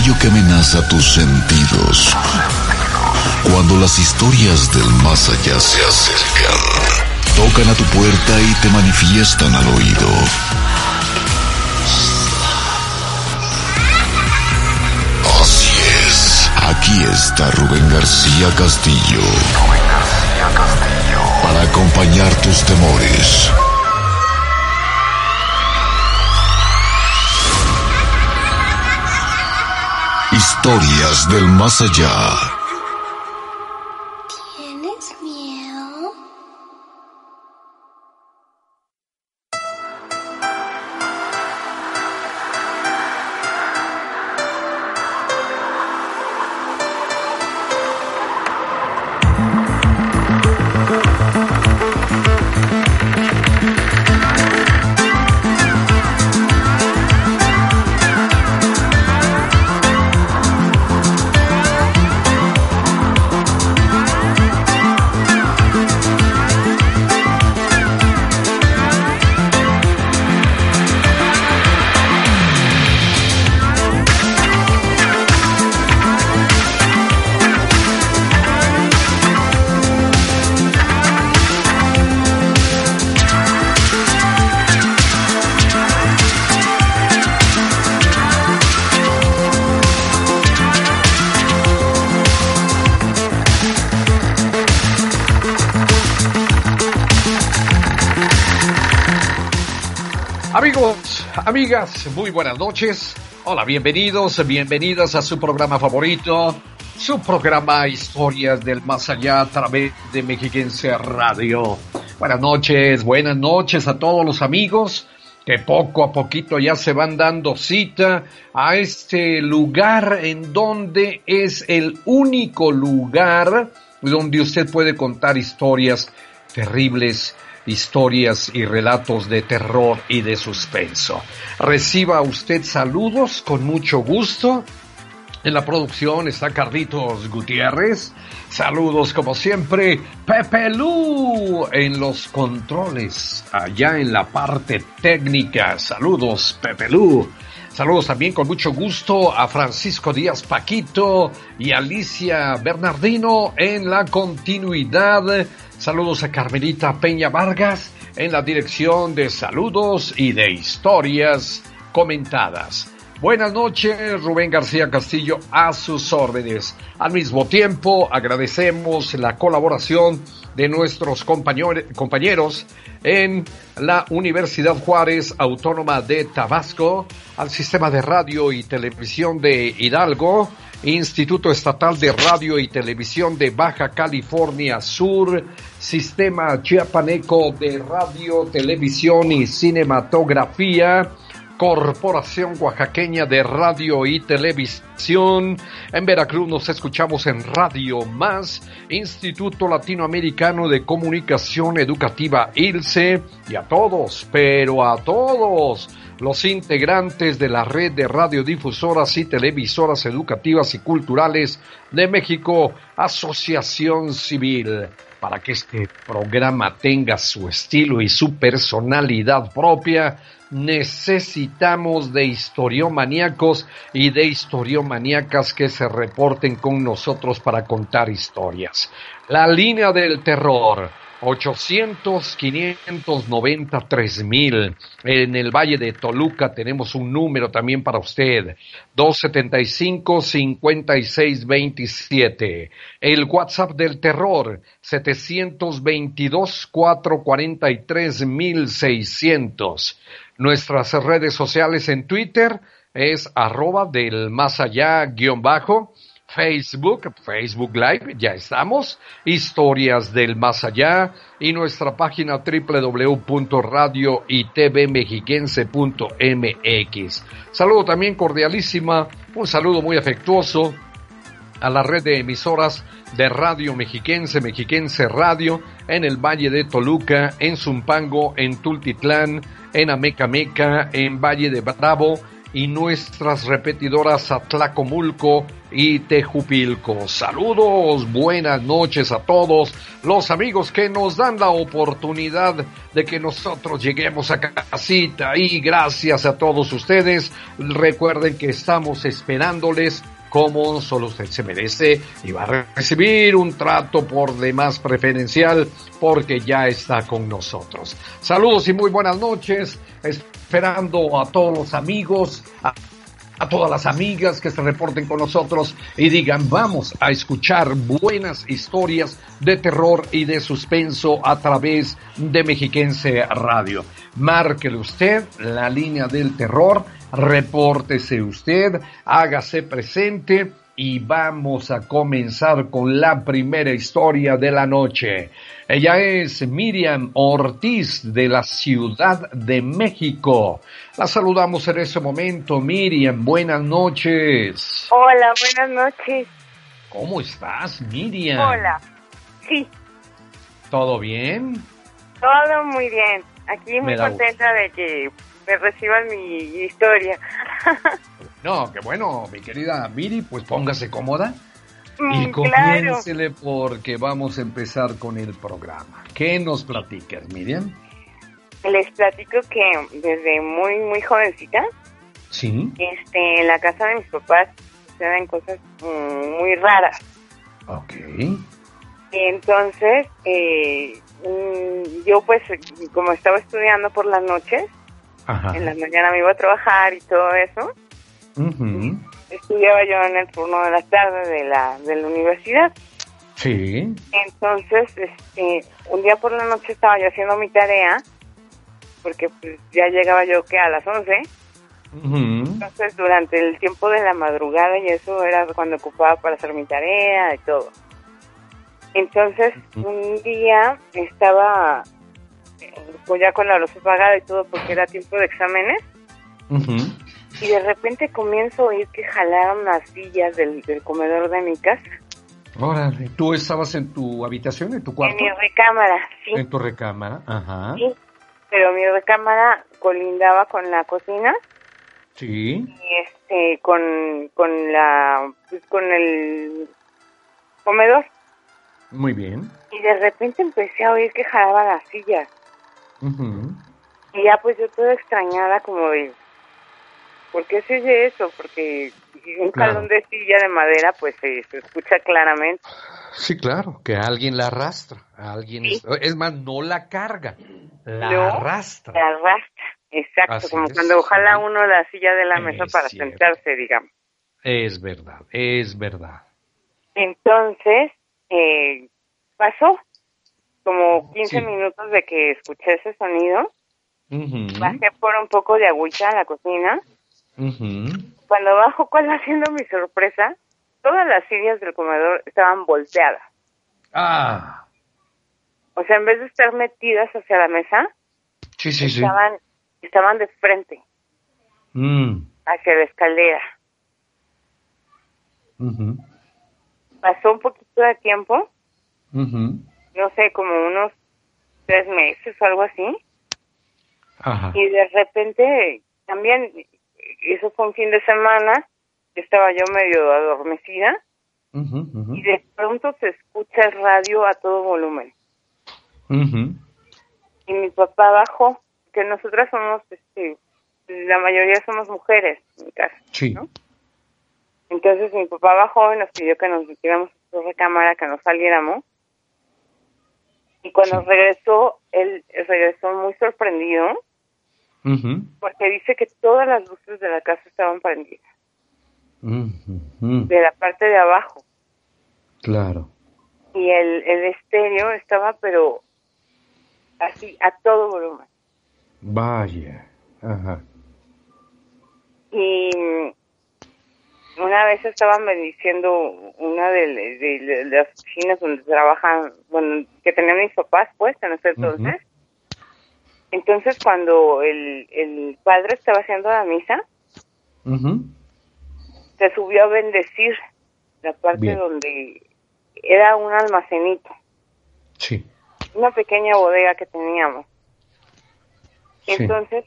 aquello que amenaza tus sentidos. Cuando las historias del más allá se acercan, tocan a tu puerta y te manifiestan al oído. Así es, aquí está Rubén García Castillo. Para acompañar tus temores Historias del más allá. Muy buenas noches. Hola, bienvenidos, bienvenidas a su programa favorito, su programa Historias del Más Allá a través de Mexiquense Radio. Buenas noches, buenas noches a todos los amigos que poco a poquito ya se van dando cita a este lugar en donde es el único lugar donde usted puede contar historias terribles historias y relatos de terror y de suspenso. Reciba usted saludos con mucho gusto. En la producción está Carlitos Gutiérrez. Saludos como siempre, Pepe Lu en los controles, allá en la parte técnica. Saludos, Pepe Lu. Saludos también con mucho gusto a Francisco Díaz Paquito y Alicia Bernardino en la continuidad Saludos a Carmelita Peña Vargas en la dirección de saludos y de historias comentadas. Buenas noches, Rubén García Castillo, a sus órdenes. Al mismo tiempo, agradecemos la colaboración de nuestros compañeros en la Universidad Juárez Autónoma de Tabasco, al Sistema de Radio y Televisión de Hidalgo, Instituto Estatal de Radio y Televisión de Baja California Sur, Sistema Chiapaneco de Radio, Televisión y Cinematografía, Corporación Oaxaqueña de Radio y Televisión. En Veracruz nos escuchamos en Radio Más, Instituto Latinoamericano de Comunicación Educativa ILCE y a todos, pero a todos los integrantes de la red de radiodifusoras y televisoras educativas y culturales de México, Asociación Civil para que este programa tenga su estilo y su personalidad propia, necesitamos de historiomaníacos y de historiomaníacas que se reporten con nosotros para contar historias. La línea del terror 800 593 mil. En el Valle de Toluca tenemos un número también para usted. 275 5627. El WhatsApp del terror 722 443 1600. Nuestras redes sociales en Twitter es arroba del más allá guion bajo Facebook, Facebook Live, ya estamos, Historias del Más Allá y nuestra página www.radioitvmexiquense.mx. Saludo también cordialísima, un saludo muy afectuoso a la red de emisoras de Radio Mexiquense, Mexiquense Radio, en el Valle de Toluca, en Zumpango, en Tultitlán, en Amecameca, en Valle de Bravo, y nuestras repetidoras Atlacomulco y Tejupilco. Saludos, buenas noches a todos los amigos que nos dan la oportunidad de que nosotros lleguemos a casita y gracias a todos ustedes. Recuerden que estamos esperándoles como solo usted se merece y va a recibir un trato por demás preferencial porque ya está con nosotros. Saludos y muy buenas noches, esperando a todos los amigos, a, todas las amigas que se reporten con nosotros y digan vamos a escuchar buenas historias de terror y de suspenso a través de Mexiquense Radio. Márquele usted la línea del terror repórtese usted, hágase presente y vamos a comenzar con la primera historia de la noche. Ella es Miriam Ortiz de la Ciudad de México. La saludamos en este momento. Miriam, buenas noches. Hola, buenas noches. ¿Cómo estás, Miriam? Hola. Sí. ¿Todo bien? Todo muy bien. Aquí muy contenta de que reciban mi historia. no, qué bueno, mi querida Miri, pues póngase cómoda mm, y comiéncele porque vamos a empezar con el programa. ¿Qué nos platicas, Miriam? Les platico que desde muy, muy jovencita, ¿Sí? este, en la casa de mis papás se dan cosas mm, muy raras. Ok. Entonces, eh, mm, yo pues como estaba estudiando por las noches, en la mañana me iba a trabajar y todo eso. Estudiaba yo en el turno de la tarde de la, de la universidad. Sí. Entonces, este, un día por la noche estaba yo haciendo mi tarea, porque pues ya llegaba yo que a las 11. Entonces, durante el tiempo de la madrugada y eso era cuando ocupaba para hacer mi tarea y todo. Entonces, un día estaba pues ya con la luz apagada y todo porque era tiempo de exámenes. Y de repente comienzo a oír que jalaron las sillas del, comedor de mi casa. Órale, ¿tú estabas en tu habitación, en tu cuarto? En mi recámara, sí. En tu recámara, ajá. Sí, pero mi recámara colindaba con la cocina. Sí. Y este, con, con la, pues, con el comedor. Muy bien. Y de repente empecé a oír que jalaban las sillas. Y ya pues yo toda extrañada como de, ¿por qué se oye eso? Porque un calón de silla de madera pues se, escucha claramente. Sí, claro, que alguien la arrastra, alguien es, más, no la carga, la arrastra. La arrastra, exacto, como cuando ojalá uno la silla de la mesa para sentarse, digamos. Es verdad, es verdad. Entonces, eh, pasó, como 15 minutos de que escuché ese sonido. Bajé por un poco de agüita a la cocina. Cuando bajo, ¿cuál va siendo mi sorpresa? Todas las sillas del comedor estaban volteadas. Ah. O sea, en vez de estar metidas hacia la mesa, sí, sí, estaban, estaban de frente. Mm. Hacia la escalera. Pasó un poquito de tiempo no sé, como unos tres meses o algo así. Y de repente, también, eso fue un fin de semana, estaba yo medio adormecida, y de pronto se escucha el radio a todo volumen. Y mi papá bajó, que nosotras somos, este, la mayoría somos mujeres en mi casa, sí. Entonces mi papá bajó y nos pidió que nos metiéramos a su recámara, que nos saliéramos. Y cuando regresó, él regresó muy sorprendido porque dice que todas las luces de la casa estaban prendidas. De la parte de abajo. Claro. Y el, el estéreo estaba, pero así, a todo volumen. Vaya. Ajá. Y una vez estaban bendiciendo una de, las oficinas donde trabajan, bueno, que tenían mis papás, pues, en ese entonces. Entonces, cuando el, el padre estaba haciendo la misa, se subió a bendecir la parte donde era un almacenito. Sí. Una pequeña bodega que teníamos. Entonces,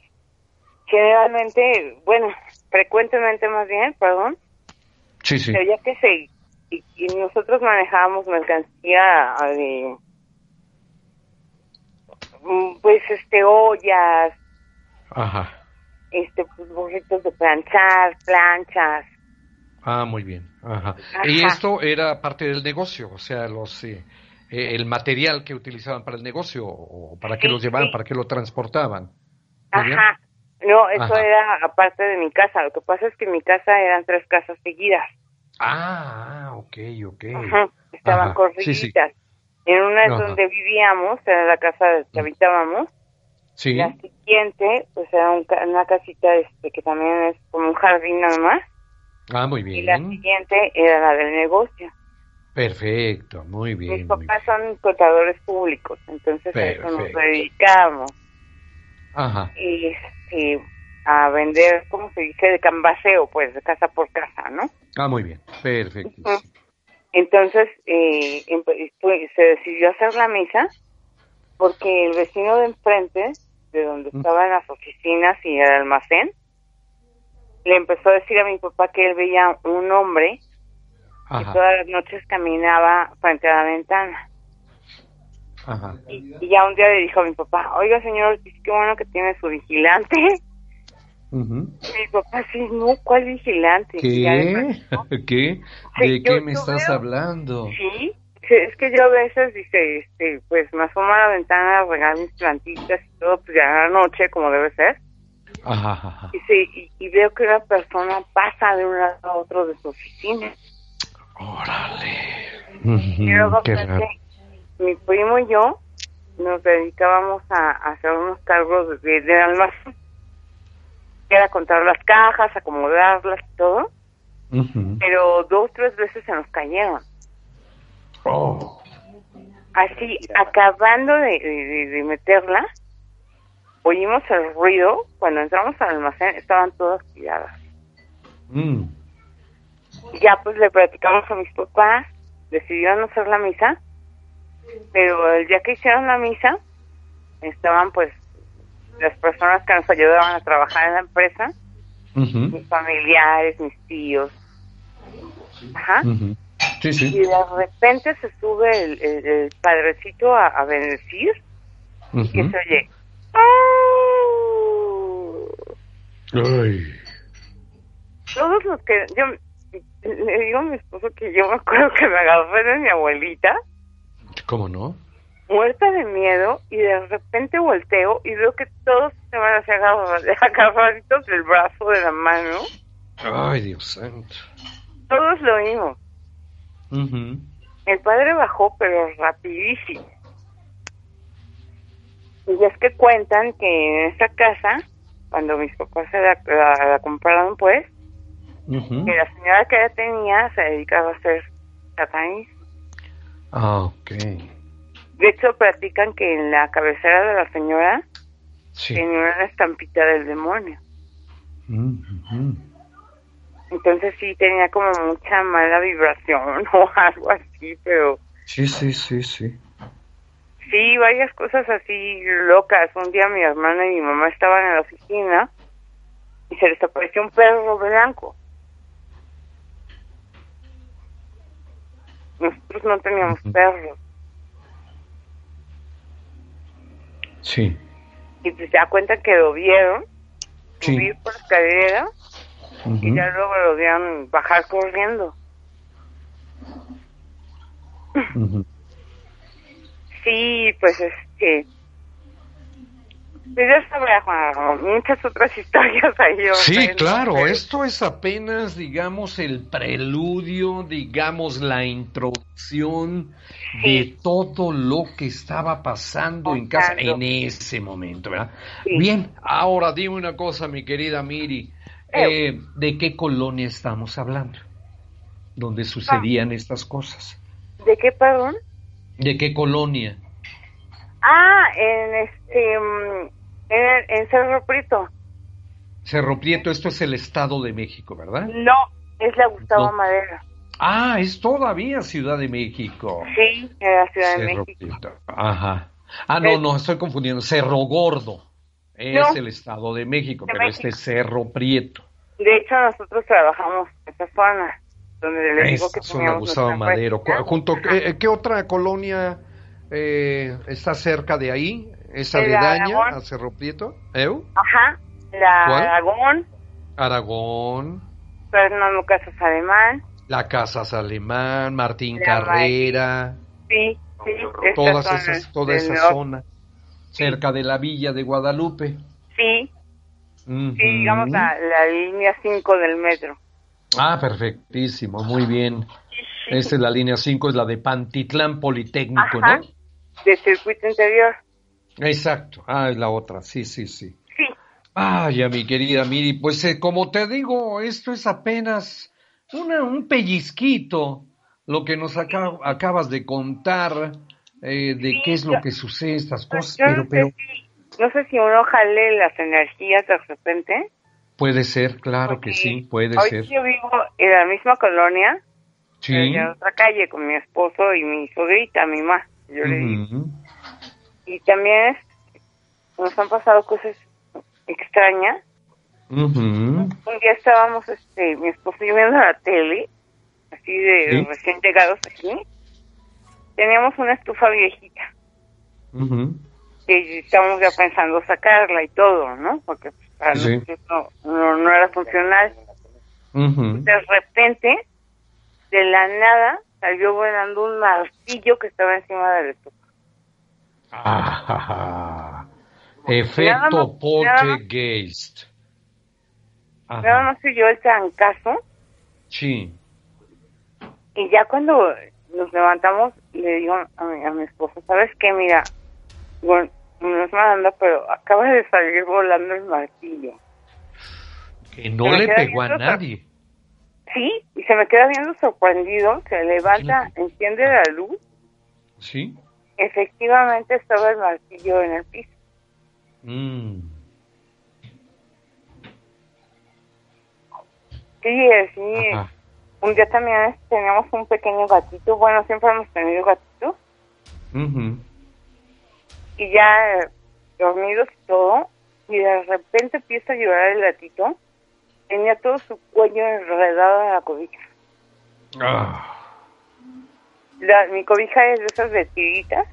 generalmente, bueno, frecuentemente más bien, perdón. Sí, sí. Pero ya que se, y, nosotros manejábamos mercancía de, mm, pues, este, ollas. Ajá. Este, pues, burritos de planchar, planchas. Ah, muy bien. Ajá. Y esto era parte del negocio, o sea, los... Eh, el material que utilizaban para el negocio o para qué lo llevaban, para qué lo transportaban. Ajá. No, eso era aparte de mi casa. Lo que pasa es que en mi casa eran tres casas seguidas. Ah, ok, ok. Ajá. Estaban corriditas. En una es donde vivíamos, era la casa que habitábamos. Sí. La siguiente, pues era una casita este, que también es como un jardín nada más. Ah, muy bien. Y la siguiente era la del negocio. Perfecto, muy bien. Mis papás son contadores públicos, entonces a eso nos dedicamos. Ajá. Y este, a vender, ¿cómo se dice? De cambaseo, pues, de casa por casa, ¿no? Ah, muy bien, perfecto. Entonces, eh, se decidió hacer la misa porque el vecino de enfrente, de donde estaban las oficinas y el almacén, le empezó a decir a mi papá que él veía un hombre y todas las noches caminaba frente a la ventana. Ajá. Y, ya un día le dijo a mi papá, oiga señor, qué bueno que tiene su vigilante. Mi papá, sí, no, ¿cuál vigilante? ¿Qué? ¿Qué? ¿De qué me estás hablando? Sí, es que yo a veces, dice, este, pues me asomo a la ventana, regalo mis plantitas y todo, pues ya a la noche, como debe ser. Ajá, ajá. Y, sí, y, veo que una persona pasa de un lado a otro de su oficina. Órale. y luego mi primo y yo nos dedicábamos a, hacer unos cargos de, de almacén. Era contar las cajas, acomodarlas y todo. Pero dos, tres veces se nos cayeron. Oh. Así, acabando de, de, meterla, oímos el ruido. Cuando entramos al almacén, estaban todas tiradas. Mm ya pues le platicamos a mis papás, decidieron hacer la misa, pero el día que hicieron la misa, estaban pues las personas que nos ayudaban a trabajar en la empresa, mis familiares, mis tíos. Ajá. sí, sí. Y de repente se sube el, padrecito a, bendecir y que se oye. Ay. Todos los que yo le digo a mi esposo que yo me acuerdo que me agarré de mi abuelita. ¿Cómo no? Muerta de miedo y de repente volteo y veo que todos se van hacia agarraditos del brazo, de la mano. Ay, Dios santo. Todos lo vimos. El padre bajó, pero rapidísimo. Y es que cuentan que en esa casa, cuando mis papás se la compraron, pues, que la señora que ella tenía se dedicaba a hacer satanismo. Ah, ok. De hecho, practican que en la cabecera de la señora tenía una estampita del demonio. Entonces sí tenía como mucha mala vibración o algo así, pero... Sí, sí, sí, sí. Sí, varias cosas así locas. Un día mi hermana y mi mamá estaban en la oficina y se les apareció un perro blanco. Nosotros no teníamos perros. Sí. Y pues se da cuenta que lo vieron subir por la escalera y ya luego lo vieron bajar corriendo. Sí, pues este muchas otras historias ahí. Sí, claro, esto es apenas, digamos, el preludio, digamos, la introducción de todo lo que estaba pasando en casa en ese momento, ¿verdad? Bien, ahora dime una cosa, mi querida Miri, eh. Eh, ¿de qué colonia estamos hablando? Donde sucedían ah. estas cosas. ¿De qué, perdón? ¿De qué colonia? Ah, en este mm, en, Cerro Prieto. Cerro Prieto, esto es el Estado de México, ¿verdad? No, es la Gustavo Madera. Ah, es todavía Ciudad de México. Sí, la Ciudad de México. Ajá. Ah, no, no, estoy confundiendo. Cerro Gordo es el Estado de México, pero este es Cerro Prieto. De hecho, nosotros trabajamos en esa zona, donde le digo que zona Gustavo Madero. Junto, ¿qué, ¿Qué otra colonia eh, está cerca de ahí? ¿Es aledaña a Cerro Prieto? ¿Eu? Ajá, la Aragón. Aragón. Fernando Casas Alemán. La Casas Alemán, Martín Carrera. Sí, sí. Todas esas, toda esa zona. Cerca de la villa de Guadalupe. Sí. Sí, digamos la, la línea 5 del metro. Ah, perfectísimo, muy bien. Esta es la línea 5, es la de Pantitlán Politécnico, ¿no? De circuito interior. Exacto, ah, es la otra, sí, sí, sí. Sí. Ay, ya mi querida Miri, pues eh, como te digo, esto es apenas una, un pellizquito lo que nos acabas de contar eh, de qué es lo que sucede, estas cosas, pero... No, pero... Sé si, no sé si uno jale las energías de repente. Puede ser, claro que sí, puede hoy ser. Yo vivo en la misma colonia, sí. en otra calle con mi esposo y mi sobrita, mi mamá. Yo le digo y también nos han pasado cosas extrañas. Un día estábamos, este, mi esposo y yo viendo la tele, así de recién llegados aquí. Teníamos una estufa viejita. Y estábamos ya pensando sacarla y todo, ¿no? Porque para no, no, era funcional. De repente, de la nada, salió volando un martillo que estaba encima de la estufa. Ah, efecto poltergeist. Nada más yo el trancazo. Sí. Y ya cuando nos levantamos, le digo a mi, a mi esposo, ¿sabes qué? Mira, bueno, no es mandando, pero acaba de salir volando el martillo. Que no le pegó a nadie. Sí, y se me queda viendo sorprendido, se levanta, enciende la luz. Sí efectivamente estaba el martillo en el piso. Mm. Sí, sí. Un día también teníamos un pequeño gatito. Bueno, siempre hemos tenido gatitos. Y ya eh, dormidos y todo. Y de repente empieza a llorar el gatito. Tenía todo su cuello enredado en la cobija. Ah mi cobija es de esas de tiritas.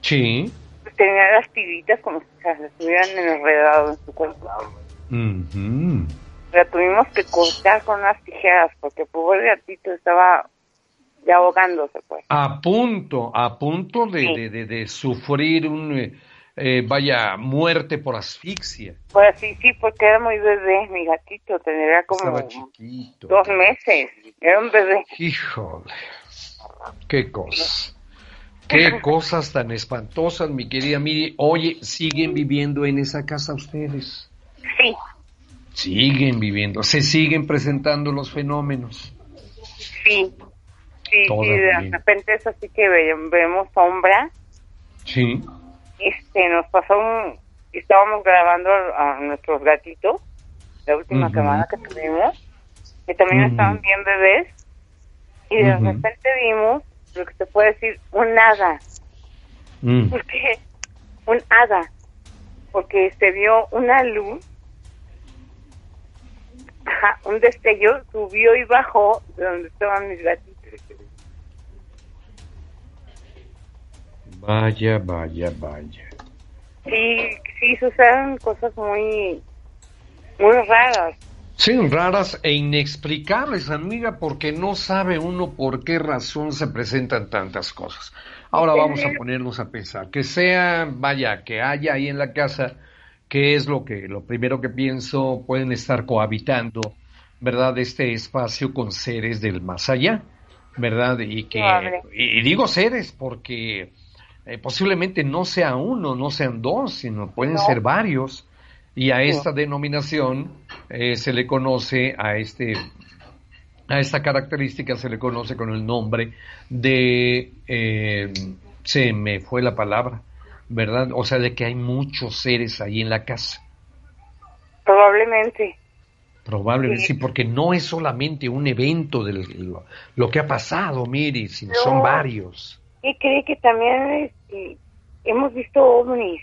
Sí. Tenía las tiritas como si se las estuvieran enredado en su cuerpo. La tuvimos que cortar con unas tijeras porque pues, el gatito estaba ya ahogándose, pues. A punto, a punto de, de, de, sufrir un, eh, vaya, muerte por asfixia. Pues sí, sí, porque era muy bebé, mi gatito, tendría como dos meses, era un bebé. Híjole. Qué cosas. Qué cosas tan espantosas, mi querida Miri. Oye, ¿siguen viviendo en esa casa ustedes? Sí. Siguen viviendo, se siguen presentando los fenómenos. Sí, sí, sí de repente es así que vemos sombra. Sí. Este, nos pasó un, estábamos grabando a nuestros gatitos, la última semana que tuvimos, que también estaban bien bebés, y de repente vimos lo que se puede decir un hada. Mm. ¿Por qué? Un hada. Porque se vio una luz, ajá, un destello, subió y bajó de donde estaban mis gatitos. Vaya, vaya, vaya. Sí, sí, suceden cosas muy, muy raras. Sí, raras e inexplicables, amiga, porque no sabe uno por qué razón se presentan tantas cosas. Ahora vamos a ponernos a pensar, que sea, vaya, que haya ahí en la casa, que es lo que, lo primero que pienso, pueden estar cohabitando, ¿verdad? Este espacio con seres del más allá, ¿verdad? Y que, y digo seres porque eh, posiblemente no sea uno, no sean dos, sino pueden ser varios. Y a esta denominación eh, se le conoce a este a esta característica se le conoce con el nombre de eh, se me fue la palabra verdad o sea de que hay muchos seres ahí en la casa. Probablemente. Probablemente sí, porque no es solamente un evento de lo, que ha pasado mire sino son varios y cree que también este, hemos visto ovnis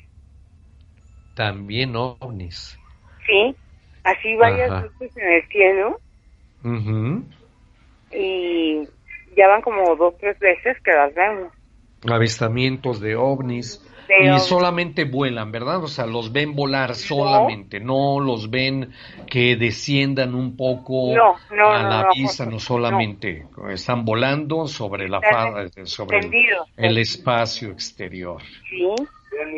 también ovnis. Sí, así varias luces en el cielo. Y ya van como dos, tres veces que las vemos. Avistamientos de ovnis. Y solamente vuelan, ¿verdad? O sea, los ven volar solamente, no, los ven que desciendan un poco a la vista, no solamente, están volando sobre la sobre el, espacio exterior. Sí.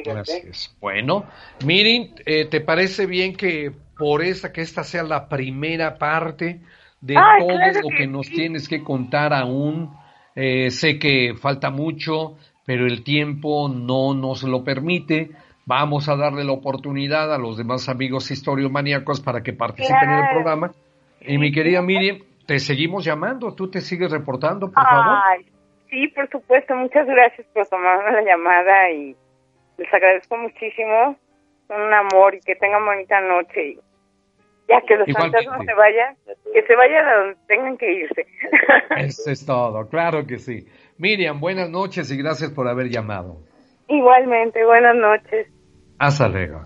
Gracias. Bueno, miren, eh, ¿te parece bien que por esa, que esta sea la primera parte de todo lo que, nos tienes que contar aún? Eh, sé que falta mucho, pero el tiempo no nos lo permite. Vamos a darle la oportunidad a los demás amigos historiomaníacos para que participen en el programa. Y mi querida Miriam, te seguimos llamando, tú te sigues reportando, por favor. Sí, por supuesto, muchas gracias por tomarme la llamada y les agradezco muchísimo. Son un amor y que tengan bonita noche. ya que los fantasmas se vayan, que se vayan a donde tengan que irse. Eso es todo, claro que sí. Miriam, buenas noches y gracias por haber llamado. Igualmente, buenas noches. Hasta luego.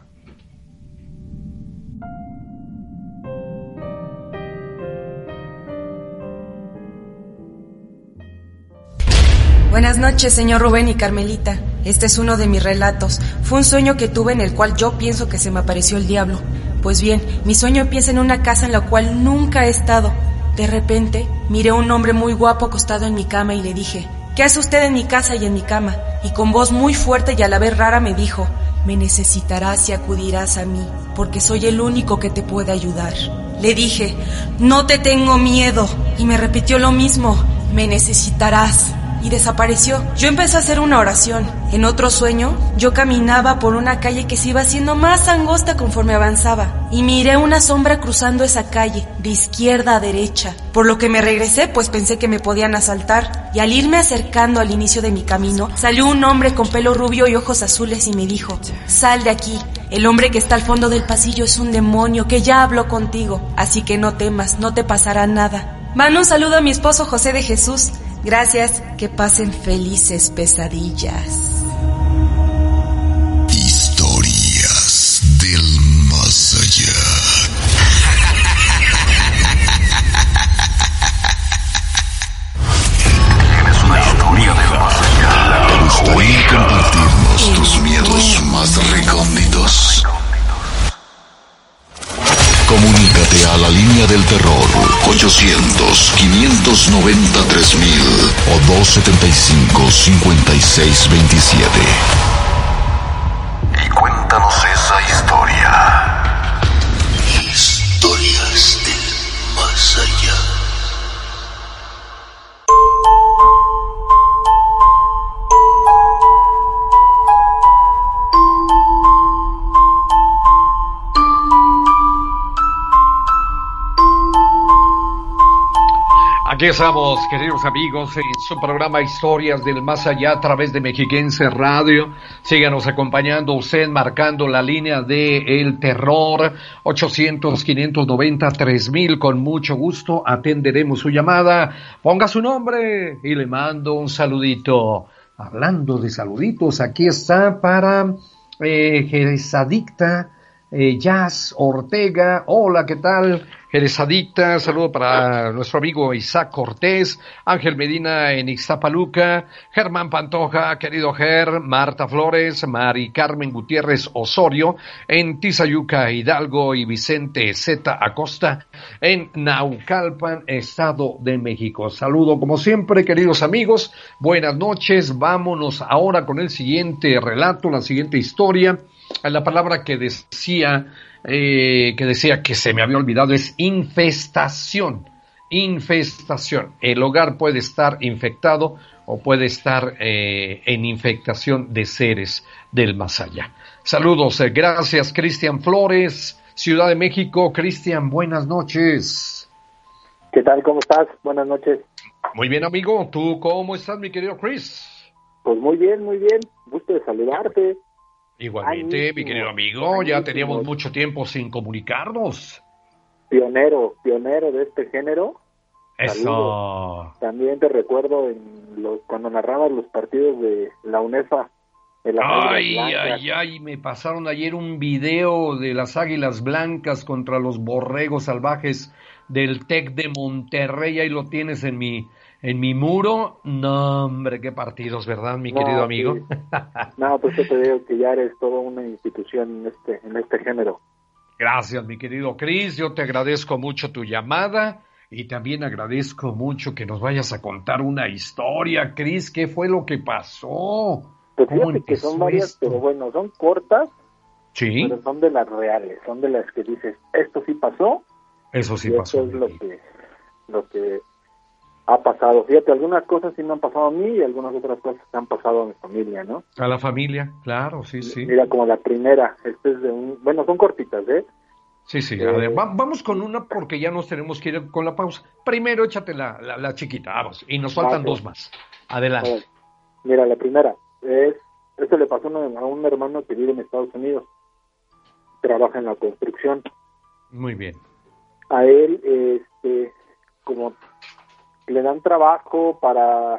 Buenas noches, señor Rubén y Carmelita. Este es uno de mis relatos. Fue un sueño que tuve en el cual yo pienso que se me apareció el diablo. Pues bien, mi sueño empieza en una casa en la cual nunca he estado. De repente, miré a un hombre muy guapo acostado en mi cama y le dije, ¿qué hace usted en mi casa y en mi cama? Y con voz muy fuerte y a la vez rara me dijo, me necesitarás y acudirás a mí, porque soy el único que te puede ayudar. Le dije, no te tengo miedo. Y me repitió lo mismo, me necesitarás y desapareció. Yo empecé a hacer una oración. En otro sueño, yo caminaba por una calle que se iba haciendo más angosta conforme avanzaba y miré una sombra cruzando esa calle, de izquierda a derecha. Por lo que me regresé, pues pensé que me podían asaltar. Y al irme acercando al inicio de mi camino, salió un hombre con pelo rubio y ojos azules y me dijo, sal de aquí. El hombre que está al fondo del pasillo es un demonio que ya habló contigo, así que no temas, no te pasará nada. Mando un saludo a mi esposo José de Jesús, Gracias, que pasen felices pesadillas. Historias del más allá. 800-590-3000 o 275-5627. Y cuéntanos esa historia. Aquí estamos, queridos amigos, en su programa Historias del Más Allá a través de Mexiquense Radio. Síganos acompañando usted marcando la línea de El Terror 800-590-3000. Con mucho gusto atenderemos su llamada. Ponga su nombre y le mando un saludito. Hablando de saluditos, aquí está para eh, Jerez Adicta, eh, Jazz Ortega. Hola, ¿qué tal? Eres adicta, saludo para nuestro amigo Isaac Cortés, Ángel Medina en Ixtapaluca, Germán Pantoja, querido Ger, Marta Flores, Mari Carmen Gutiérrez Osorio en Tizayuca, Hidalgo y Vicente Z. Acosta en Naucalpan, Estado de México. Saludo como siempre, queridos amigos, buenas noches, vámonos ahora con el siguiente relato, la siguiente historia, la palabra que decía eh, que decía que se me había olvidado es infestación. Infestación. El hogar puede estar infectado o puede estar eh, en infectación de seres del más allá. Saludos, eh, gracias Cristian Flores, Ciudad de México. Cristian, buenas noches. ¿Qué tal? ¿Cómo estás? Buenas noches. Muy bien, amigo. ¿Tú cómo estás, mi querido Chris? Pues muy bien, muy bien. Gusto de saludarte. Igualmente, mi querido amigo, ya teníamos mucho tiempo sin comunicarnos. Pionero, pionero de este género. Eso. También te recuerdo en los, cuando narrabas los partidos de la UNEFA ay, ay, ay, me pasaron ayer un video de las águilas blancas contra los borregos salvajes del TEC de Monterrey, ahí lo tienes en mi, en mi muro. No, hombre, qué partidos, ¿verdad, mi querido amigo? no, pues yo te digo que ya eres toda una institución en este, en este género. Gracias, mi querido Cris, yo te agradezco mucho tu llamada. Y también agradezco mucho que nos vayas a contar una historia, Cris. ¿Qué fue lo que pasó? Pues fíjate que son varias, pero bueno, son cortas, sí. pero son de las reales, son de las que dices, esto sí pasó. Eso sí pasó. Eso es lo que, lo que ha pasado. Fíjate, algunas cosas sí me han pasado a mí y algunas otras cosas han pasado a mi familia, ¿no? A la familia, claro, sí, sí. Mira, como la primera, este es de un, bueno, son cortitas, ¿eh? Sí, sí, eh, vamos con una porque ya nos tenemos que ir con la pausa. Primero échate la, la, chiquita, vamos, y nos faltan dos más. Adelante. Mira, la primera es, esto le pasó a un hermano que vive en Estados Unidos, trabaja en la construcción. Muy bien. A él, este, como le dan trabajo para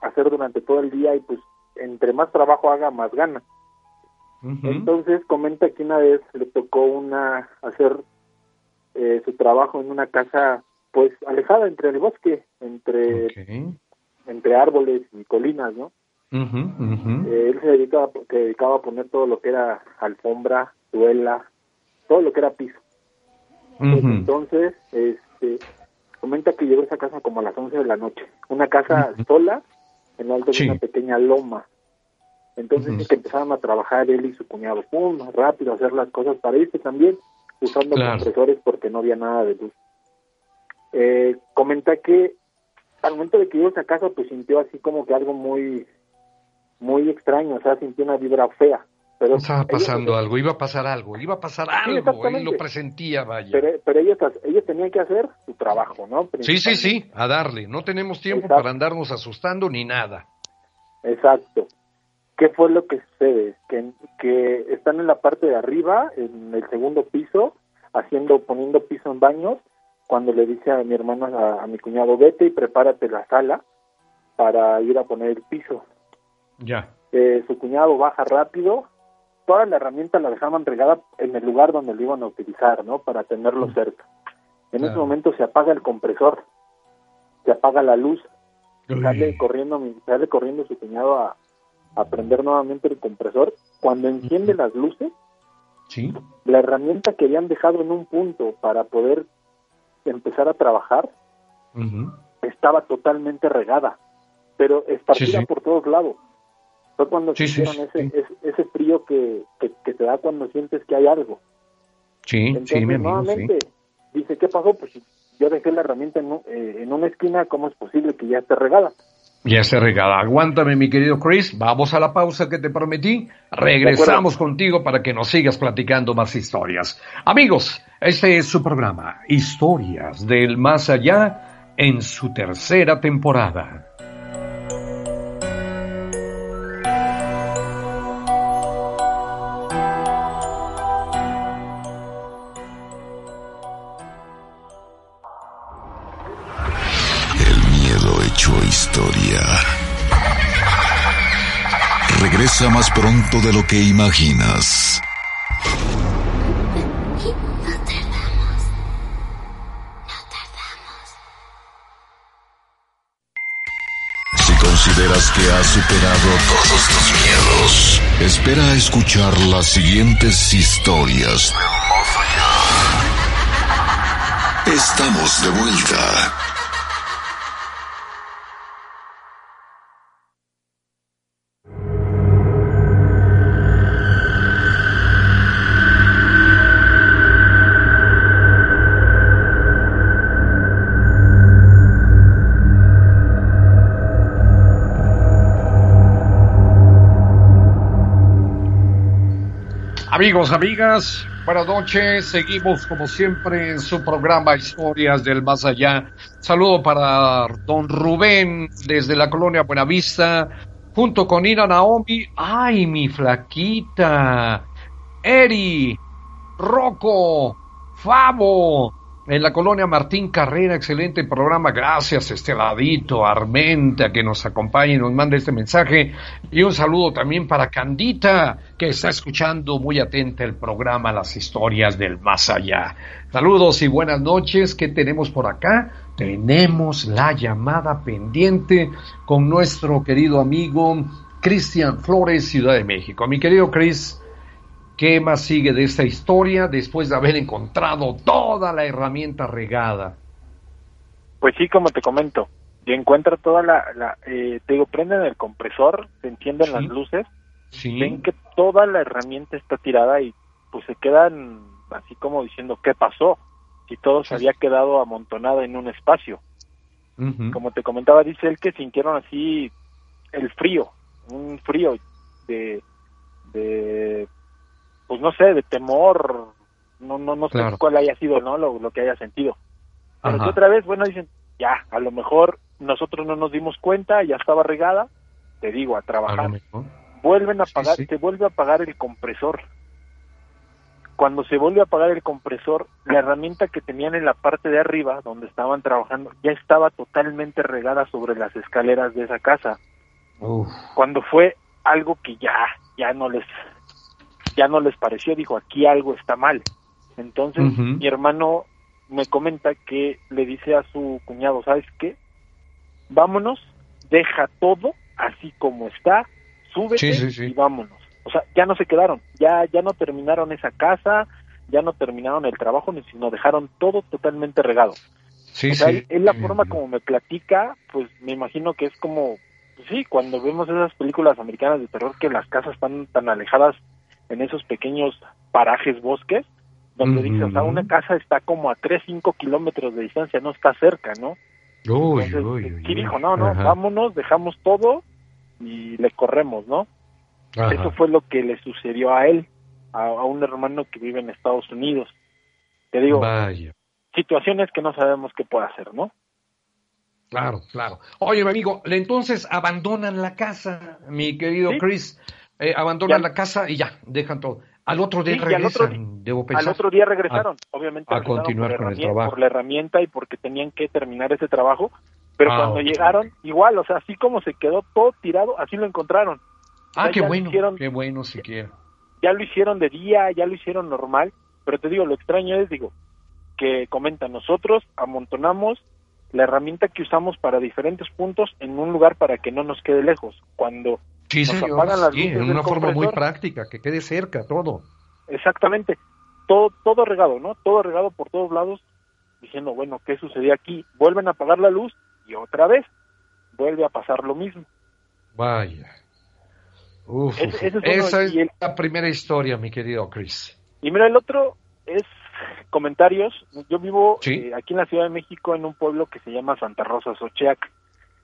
hacer durante todo el día y pues entre más trabajo haga, más gana. Entonces comenta que una vez le tocó una hacer eh, su trabajo en una casa pues alejada entre el bosque, entre entre árboles y colinas, ¿no? Eh, él se dedicaba, que dedicaba a poner todo lo que era alfombra, duela, todo lo que era piso. Pues, entonces, este, comenta que llegó a esa casa como a las 11 de la noche, una casa sola en lo alto de una pequeña loma. Entonces que empezaron a trabajar él y su cuñado, pum, rápido a hacer las cosas para irse también, usando compresores porque no había nada de luz. Eh, comenta que al momento de que llegó a esa casa, pues sintió así como que algo muy, muy extraño, o sea, sintió una vibra fea. Pero Estaba pasando algo, iba a pasar algo, iba a pasar algo, él lo presentía, vaya. Pero, ellos, ellos tenían que hacer su trabajo, ¿no? Sí, sí, sí, a darle, no tenemos tiempo para andarnos asustando ni nada. Exacto. ¿Qué fue lo que sucede? Que, que están en la parte de arriba, en el segundo piso, haciendo, poniendo piso en baños, cuando le dice a mi hermano, a, mi cuñado, vete y prepárate la sala para ir a poner el piso. Ya. Eh, su cuñado baja rápido, toda la herramienta la dejaban regada en el lugar donde lo iban a utilizar, ¿no? Para tenerlo mm. cerca. En ese momento se apaga el compresor, se apaga la luz, sale corriendo, sale corriendo su cuñado a, a prender nuevamente el compresor, cuando enciende las luces, ¿Sí? la herramienta que habían dejado en un punto para poder empezar a trabajar estaba totalmente regada, pero esparcida por todos lados. Fue cuando sintieron ese, ese, frío que, que, te da cuando sientes que hay algo. Sí, Entonces, nuevamente, dice, ¿qué pasó? Pues yo dejé la herramienta en, eh, en una esquina, ¿cómo es posible que ya esté regada? Ya se regala. Aguántame, mi querido Chris. Vamos a la pausa que te prometí. Regresamos contigo para que nos sigas platicando más historias. Amigos, este es su programa, Historias del Más Allá, en su tercera temporada. De lo que imaginas. Si consideras que has superado todos tus miedos, espera a escuchar las siguientes historias. Estamos de vuelta. Amigos, amigas, buenas noches. Seguimos como siempre en su programa Historias del Más Allá. Saludo para don Rubén desde la colonia Buenavista, junto con Ira Naomi. ¡Ay, mi flaquita! Eri, Rocco, Fabo, en la colonia Martín Carrera, excelente programa, gracias Esteladito, Armenta, que nos acompaña y nos manda este mensaje, y un saludo también para Candita, que está escuchando muy atenta el programa Las Historias del Más Allá. Saludos y buenas noches, ¿qué tenemos por acá? Tenemos la llamada pendiente con nuestro querido amigo Cristian Flores, Ciudad de México. Mi querido Cris, ¿Qué más sigue de esta historia después de haber encontrado toda la herramienta regada? Pues sí, como te comento, y encuentra toda la, la eh, te digo, prenden el compresor, se encienden las luces, ven que toda la herramienta está tirada y pues se quedan así como diciendo, ¿qué pasó? Si todo se había quedado amontonado en un espacio. Como te comentaba, dice él que sintieron así el frío, un frío de, de pues no sé, de temor, no no no sé cuál haya sido, ¿no? Lo, que haya sentido. Pero otra vez, bueno, dicen, ya, a lo mejor nosotros no nos dimos cuenta, ya estaba regada, te digo, a trabajar. Vuelven a apagar, se vuelve a apagar el compresor. Cuando se vuelve a apagar el compresor, la herramienta que tenían en la parte de arriba, donde estaban trabajando, ya estaba totalmente regada sobre las escaleras de esa casa. Cuando fue algo que ya, ya no les, ya no les pareció, dijo, aquí algo está mal. Entonces mi hermano me comenta que le dice a su cuñado, ¿sabes qué? Vámonos, deja todo así como está, súbete y vámonos. O sea, ya no se quedaron, ya, ya no terminaron esa casa, ya no terminaron el trabajo, sino dejaron todo totalmente regado. Sí, o sea, sí. Es la forma como me platica, pues me imagino que es como, pues sí, cuando vemos esas películas americanas de terror que las casas están tan alejadas en esos pequeños parajes bosques, donde dice, o sea, una casa está como a 3, 5 kilómetros de distancia, no está cerca, ¿no? Uy, uy, uy, dijo, no, no, vámonos, dejamos todo y le corremos, ¿no? Eso fue lo que le sucedió a él, a, un hermano que vive en Estados Unidos. Te digo, situaciones que no sabemos qué puede hacer, ¿no? Claro, claro. Oye, mi amigo, entonces abandonan la casa, mi querido Chris. Eh, abandonan la casa y ya, dejan todo. Al otro día regresan, debo pensar. Al otro día regresaron, obviamente. A continuar con el trabajo. Por la herramienta y porque tenían que terminar ese trabajo. Pero ah, cuando llegaron, igual, o sea, así como se quedó todo tirado, así lo encontraron. Ah, qué bueno, qué bueno siquiera. Ya lo hicieron de día, ya lo hicieron normal, pero te digo, lo extraño es, digo, que comenta, nosotros amontonamos la herramienta que usamos para diferentes puntos en un lugar para que no nos quede lejos. Cuando Sí, señor, sí, en una forma muy práctica, que quede cerca todo. Exactamente, todo, todo regado, ¿no? Todo regado por todos lados, diciendo, bueno, ¿qué sucedió aquí? Vuelven a apagar la luz y otra vez vuelve a pasar lo mismo. Vaya. Uf, esa es la primera historia, mi querido Chris. Y mira, el otro es comentarios. Yo vivo eh, aquí en la Ciudad de México, en un pueblo que se llama Santa Rosa Socheac,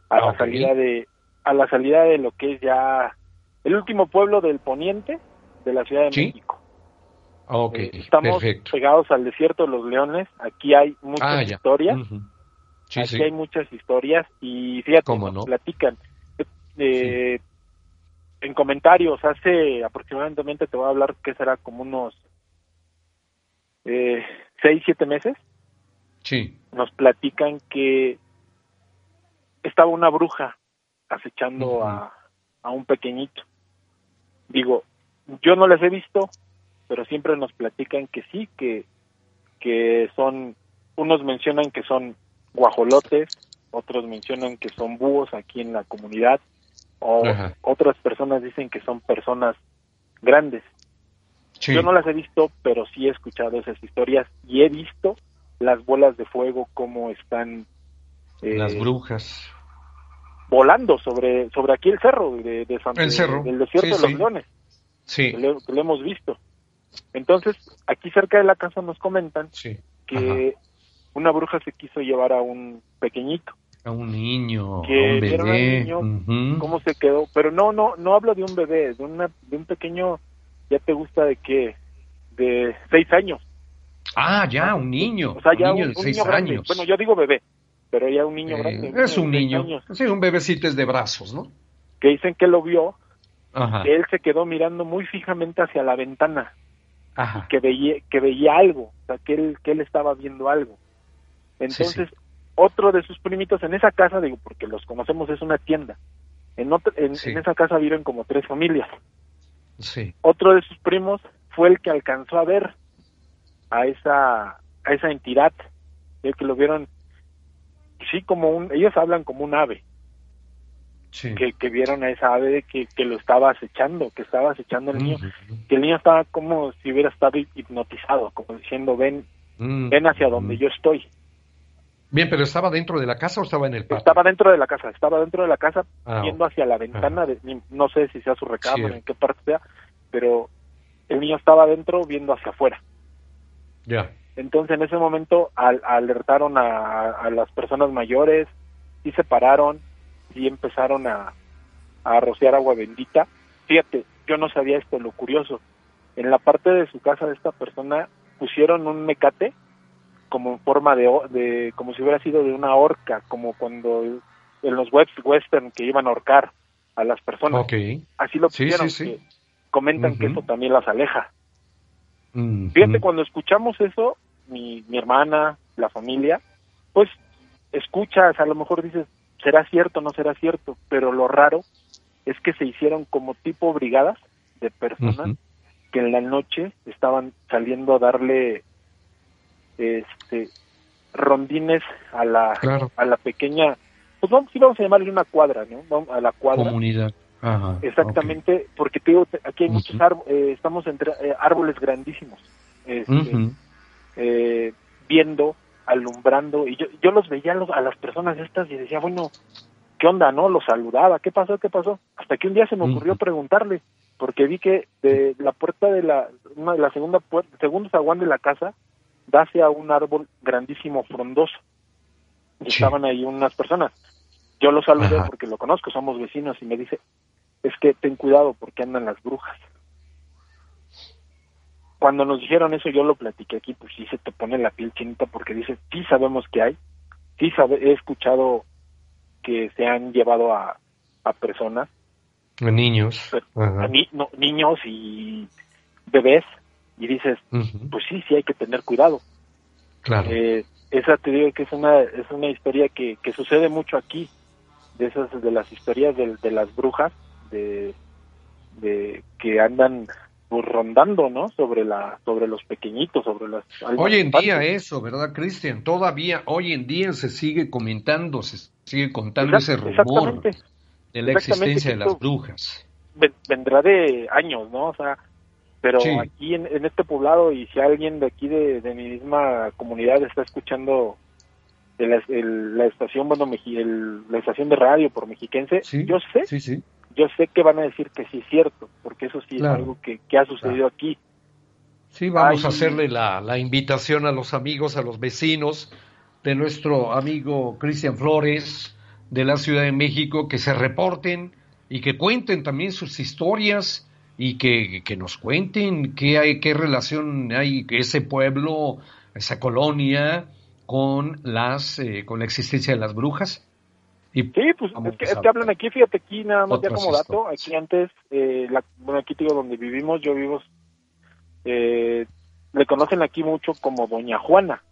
a la salida de a la salida de lo que es ya el último pueblo del poniente de la Ciudad de México. Okay, eh, estamos pegados al desierto de los leones. Aquí hay muchas ah, historias. Aquí hay muchas historias y fíjate, nos platican. Eh, en comentarios, hace aproximadamente, te voy a hablar que será como unos eh, seis, siete meses. Sí. Nos platican que estaba una bruja acechando a, a un pequeñito. Digo, yo no les he visto, pero siempre nos platican que sí, que, que son, unos mencionan que son guajolotes, otros mencionan que son búhos aquí en la comunidad, o otras personas dicen que son personas grandes. Yo no las he visto, pero sí he escuchado esas historias y he visto las bolas de fuego como están. las eh, brujas volando sobre sobre aquí el cerro de, de San, el cerro. del desierto de los leones. Sí. Que lo, hemos visto. Entonces, aquí cerca de la casa nos comentan que una bruja se quiso llevar a un pequeñito. A un niño, que un bebé. Era un niño, cómo se quedó. Pero no, no, no hablo de un bebé, de, una, de un pequeño, ya te gusta de qué, de seis años. Ah, ya, un niño. O sea, ya un niño de seis años. Bueno, yo digo bebé pero ya un niño grande. Es un niño, sí, un bebecito es de brazos, ¿no? Que dicen que lo vio, que él se quedó mirando muy fijamente hacia la ventana, Ajá. que veía, que veía algo, o sea, que él, que él estaba viendo algo. Entonces, otro de sus primitos en esa casa, digo, porque los conocemos, es una tienda. En, en, esa casa viven como tres familias. Sí. Otro de sus primos fue el que alcanzó a ver a esa, a esa entidad, el que lo vieron, sí, como un, ellos hablan como un ave. Que, que, vieron a esa ave que, que lo estaba acechando, que estaba acechando el niño, que el niño estaba como si hubiera estado hipnotizado, como diciendo, ven, mm. ven hacia donde yo estoy. Bien, pero ¿estaba dentro de la casa o estaba en el patio? Estaba dentro de la casa, estaba dentro de la casa, ah, viendo hacia la ventana, de, no sé si sea su recámara, en qué parte sea, pero el niño estaba dentro viendo hacia afuera. Ya. Entonces en ese momento alertaron a, las personas mayores y se pararon y empezaron a, a rociar agua bendita. Fíjate, yo no sabía esto, lo curioso. En la parte de su casa de esta persona pusieron un mecate como en forma de, de, como si hubiera sido de una horca, como cuando en los webs western que iban a ahorcar a las personas. Así lo pusieron, comentan que eso también las aleja. Fíjate, cuando escuchamos eso, mi, mi hermana, la familia, pues escuchas, a lo mejor dices, será cierto, no será cierto, pero lo raro es que se hicieron como tipo brigadas de personas que en la noche estaban saliendo a darle este rondines a la a la pequeña pues vamos, vamos a llamarle una cuadra, ¿no? A la cuadra. Comunidad. Exactamente, porque te digo, aquí hay muchos árboles, eh, estamos entre eh, árboles grandísimos, este, eh, viendo, alumbrando, y yo, yo los veía a, las personas estas y decía, bueno, ¿qué onda, no? Los saludaba, ¿qué pasó, qué pasó? Hasta que un día se me ocurrió preguntarle, porque vi que de la puerta de la, una, la segunda puerta, segundo zaguán de la casa, da hacia un árbol grandísimo, frondoso. Y estaban ahí unas personas. Yo lo saludé porque lo conozco, somos vecinos, y me dice, es que ten cuidado porque andan las brujas. Cuando nos dijeron eso, yo lo platiqué aquí, pues sí se te pone la piel chinita porque dice, sí sabemos que hay, sí sabe, he escuchado que se han llevado a, a personas. A niños. A niños y bebés y dices, pues sí, sí hay que tener cuidado. Claro. Eh, esa te digo que es una, es una historia que, que sucede mucho aquí, de esas, de las historias de, de las brujas, de, de que andan pues, rondando, ¿no? Sobre la, sobre los pequeñitos, sobre las. Hoy en día eso, ¿verdad, Cristian? Todavía hoy en día se sigue comentando, se sigue contando ese rumor de la existencia de las brujas. Vendrá de años, ¿no? O sea, pero aquí en, este poblado y si alguien de aquí de, mi misma comunidad está escuchando la, la estación bueno la estación de radio por mexiquense yo sé yo sé que van a decir que sí es cierto porque eso sí es algo que, ha sucedido aquí. Sí vamos a hacerle la, la invitación a los amigos a los vecinos de nuestro amigo Cristian Flores de la Ciudad de México que se reporten y que cuenten también sus historias y que, que, nos cuenten qué hay, qué relación hay ese pueblo, esa colonia con las eh, con la existencia de las brujas. Y sí, pues es que, hablan aquí, fíjate aquí nada más ya como dato, aquí antes, eh, la, bueno aquí digo donde vivimos, yo vivo, eh, le conocen aquí mucho como Doña Juana.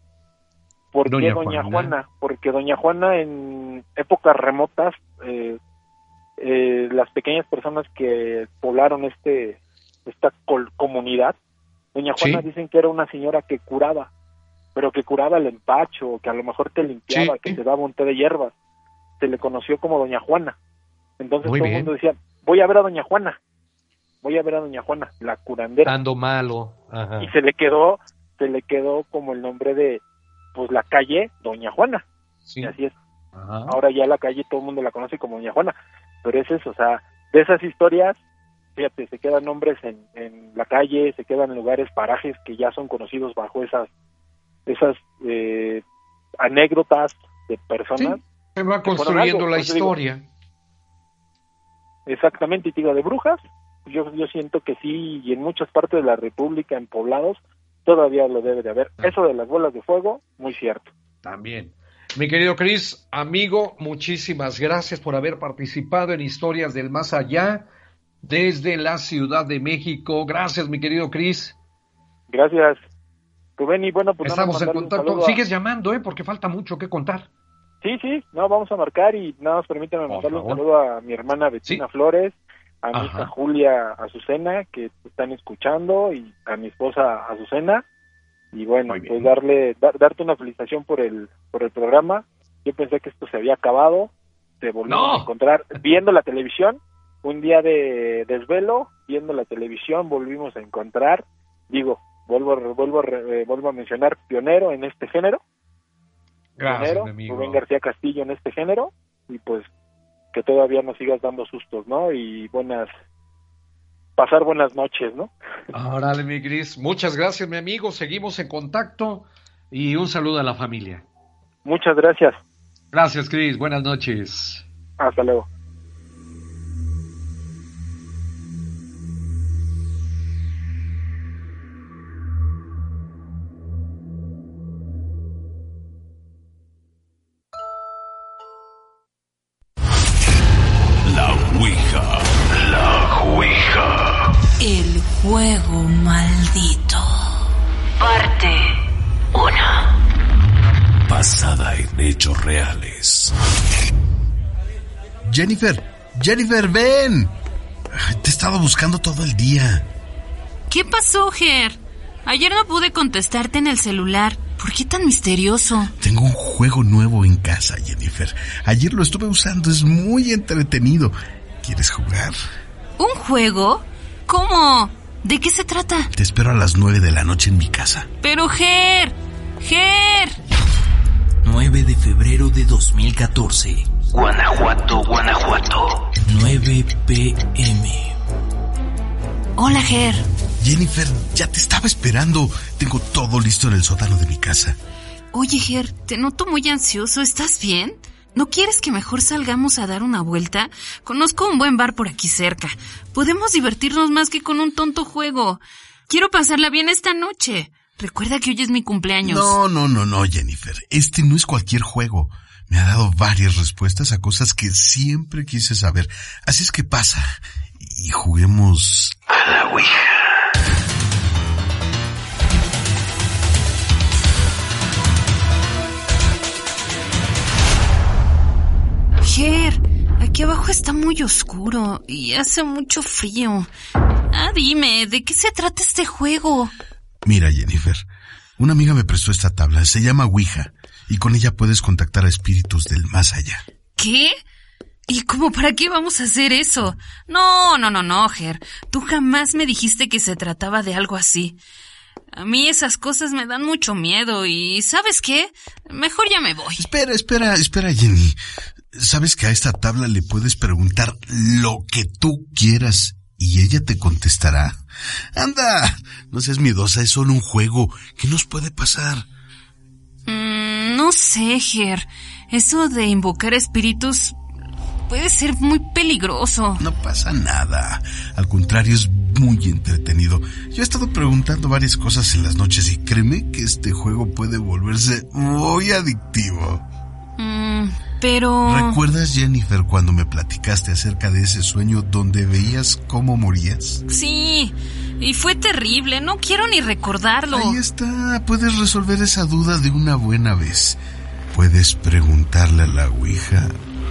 ¿Por qué Doña Juana? Porque Doña Juana en épocas remotas eh, eh, las pequeñas personas que poblaron este esta comunidad, doña Juana dicen que era una señora que curaba, pero que curaba el empacho, que a lo mejor te limpiaba, que te daba un té de hierbas. Se le conoció como doña Juana. Entonces todo el mundo decía, voy a ver a doña Juana, voy a ver a doña Juana, la curandera. Ando malo. Y se le quedó, se le quedó como el nombre de, pues la calle Doña Juana. Y así es. Ahora ya la calle todo el mundo la conoce como Doña Juana pero es eso, o sea, de esas historias, fíjate, se quedan nombres en, en la calle, se quedan en lugares, parajes que ya son conocidos bajo esas, esas eh, anécdotas de personas. Se va construyendo la historia. exactamente, y digo, de brujas, yo, yo siento que sí, y en muchas partes de la República, en poblados, todavía lo debe de haber. Ah. Eso de las bolas de fuego, muy cierto. También. Mi querido Cris, amigo, muchísimas gracias por haber participado en Historias del Más Allá desde la Ciudad de México. Gracias, mi querido Cris. Gracias. Rubén, y bueno, pues estamos en contacto. Sigues llamando, ¿eh? Porque falta mucho que contar. Sí, sí, no, vamos a marcar y nada más permítame mandarle un saludo a mi hermana Bettina Flores, a mi hija Julia Azucena, que están escuchando, y a mi esposa Azucena. Y bueno, pues darle, darte una felicitación por el, por el programa. Yo pensé que esto se había acabado, te volvimos a encontrar viendo la televisión, un día de desvelo, viendo la televisión, volvimos a encontrar, digo, vuelvo, vuelvo, eh, vuelvo a mencionar, pionero en este género. Gracias, pionero, Rubén García Castillo en este género, y pues que todavía nos sigas dando sustos, ¿no? Y buenas, pasar buenas noches, ¿no? Órale, mi Gris. Muchas gracias, mi amigo. Seguimos en contacto y un saludo a la familia. Muchas gracias. Gracias, Cris. Buenas noches. Hasta luego. Reales. Jennifer, Jennifer, ven. Te he estado buscando todo el día. ¿Qué pasó, Ger? Ayer no pude contestarte en el celular. ¿Por qué tan misterioso? Tengo un juego nuevo en casa, Jennifer. Ayer lo estuve usando, es muy entretenido. ¿Quieres jugar? ¿Un juego? ¿Cómo? ¿De qué se trata? Te espero a las nueve de la noche en mi casa. Pero, Ger, Ger. 9 de febrero de 2014. Guanajuato, Guanajuato. 9 pm. Hola, Ger. Jennifer, ya te estaba esperando. Tengo todo listo en el sótano de mi casa. Oye, Ger, te noto muy ansioso. ¿Estás bien? ¿No quieres que mejor salgamos a dar una vuelta? Conozco un buen bar por aquí cerca. Podemos divertirnos más que con un tonto juego. Quiero pasarla bien esta noche. Recuerda que hoy es mi cumpleaños. No, no, no, no, Jennifer. Este no es cualquier juego. Me ha dado varias respuestas a cosas que siempre quise saber. Así es que pasa y juguemos a la Ouija. aquí abajo está muy oscuro y hace mucho frío. Ah, dime, ¿de qué se trata este juego? Mira, Jennifer, una amiga me prestó esta tabla, se llama Ouija, y con ella puedes contactar a espíritus del más allá. ¿Qué? ¿Y cómo para qué vamos a hacer eso? No, no, no, no, Ger. Tú jamás me dijiste que se trataba de algo así. A mí esas cosas me dan mucho miedo y ¿sabes qué? Mejor ya me voy. Espera, espera, espera, Jenny. ¿Sabes que a esta tabla le puedes preguntar lo que tú quieras y ella te contestará? Anda, no seas miedosa, es solo un juego. ¿Qué nos puede pasar? Mm, no sé, Ger. Eso de invocar espíritus puede ser muy peligroso. No pasa nada. Al contrario, es muy entretenido. Yo he estado preguntando varias cosas en las noches y créeme que este juego puede volverse muy adictivo. Mm, pero... ¿Recuerdas, Jennifer, cuando me platicaste acerca de ese sueño donde veías cómo morías? Sí, y fue terrible, no quiero ni recordarlo. Ahí está, puedes resolver esa duda de una buena vez. Puedes preguntarle a la Ouija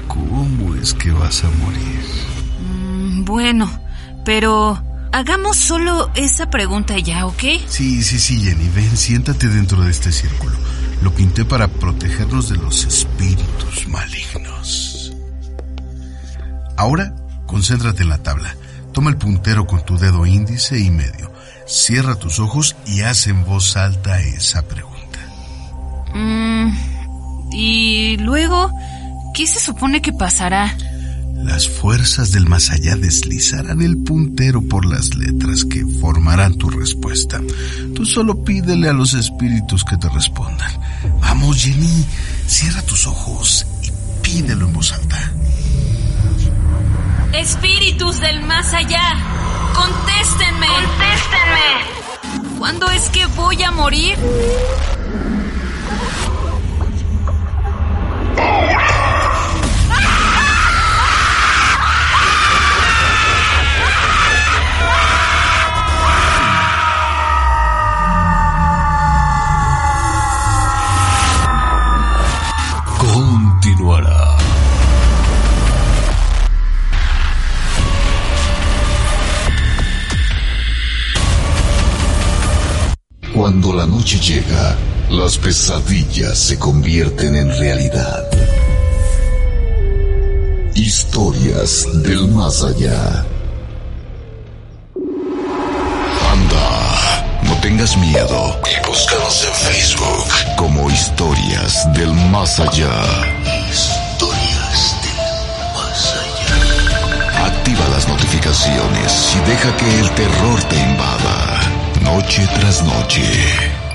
cómo es que vas a morir. Mm, bueno, pero hagamos solo esa pregunta ya, ¿ok? Sí, sí, sí, Jenny, ven, siéntate dentro de este círculo. Lo pinté para protegernos de los espíritus malignos. Ahora, concéntrate en la tabla. Toma el puntero con tu dedo índice y medio. Cierra tus ojos y haz en voz alta esa pregunta. Mm, y luego, ¿qué se supone que pasará? Las fuerzas del más allá deslizarán el puntero por las letras que formarán tu respuesta. Tú solo pídele a los espíritus que te respondan. Vamos, Jenny, cierra tus ojos y pídelo en voz alta. Espíritus del más allá, contéstenme. Contéstenme. ¿Cuándo es que voy a morir? Cuando la noche llega, las pesadillas se convierten en realidad. Historias del más allá. Anda, no tengas miedo y búscanos en Facebook como Historias del más allá. Historias del más allá. Activa las notificaciones y deja que el terror te invada. Noche tras noche.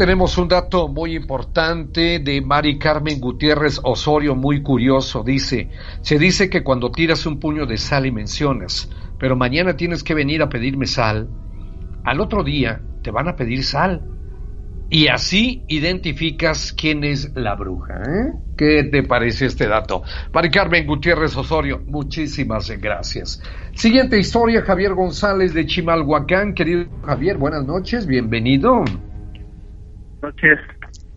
Tenemos un dato muy importante de Mari Carmen Gutiérrez Osorio, muy curioso. Dice, se dice que cuando tiras un puño de sal y mencionas, pero mañana tienes que venir a pedirme sal, al otro día te van a pedir sal. Y así identificas quién es la bruja. ¿eh? ¿Qué te parece este dato? Mari Carmen Gutiérrez Osorio, muchísimas gracias. Siguiente historia, Javier González de Chimalhuacán. Querido Javier, buenas noches, bienvenido noches.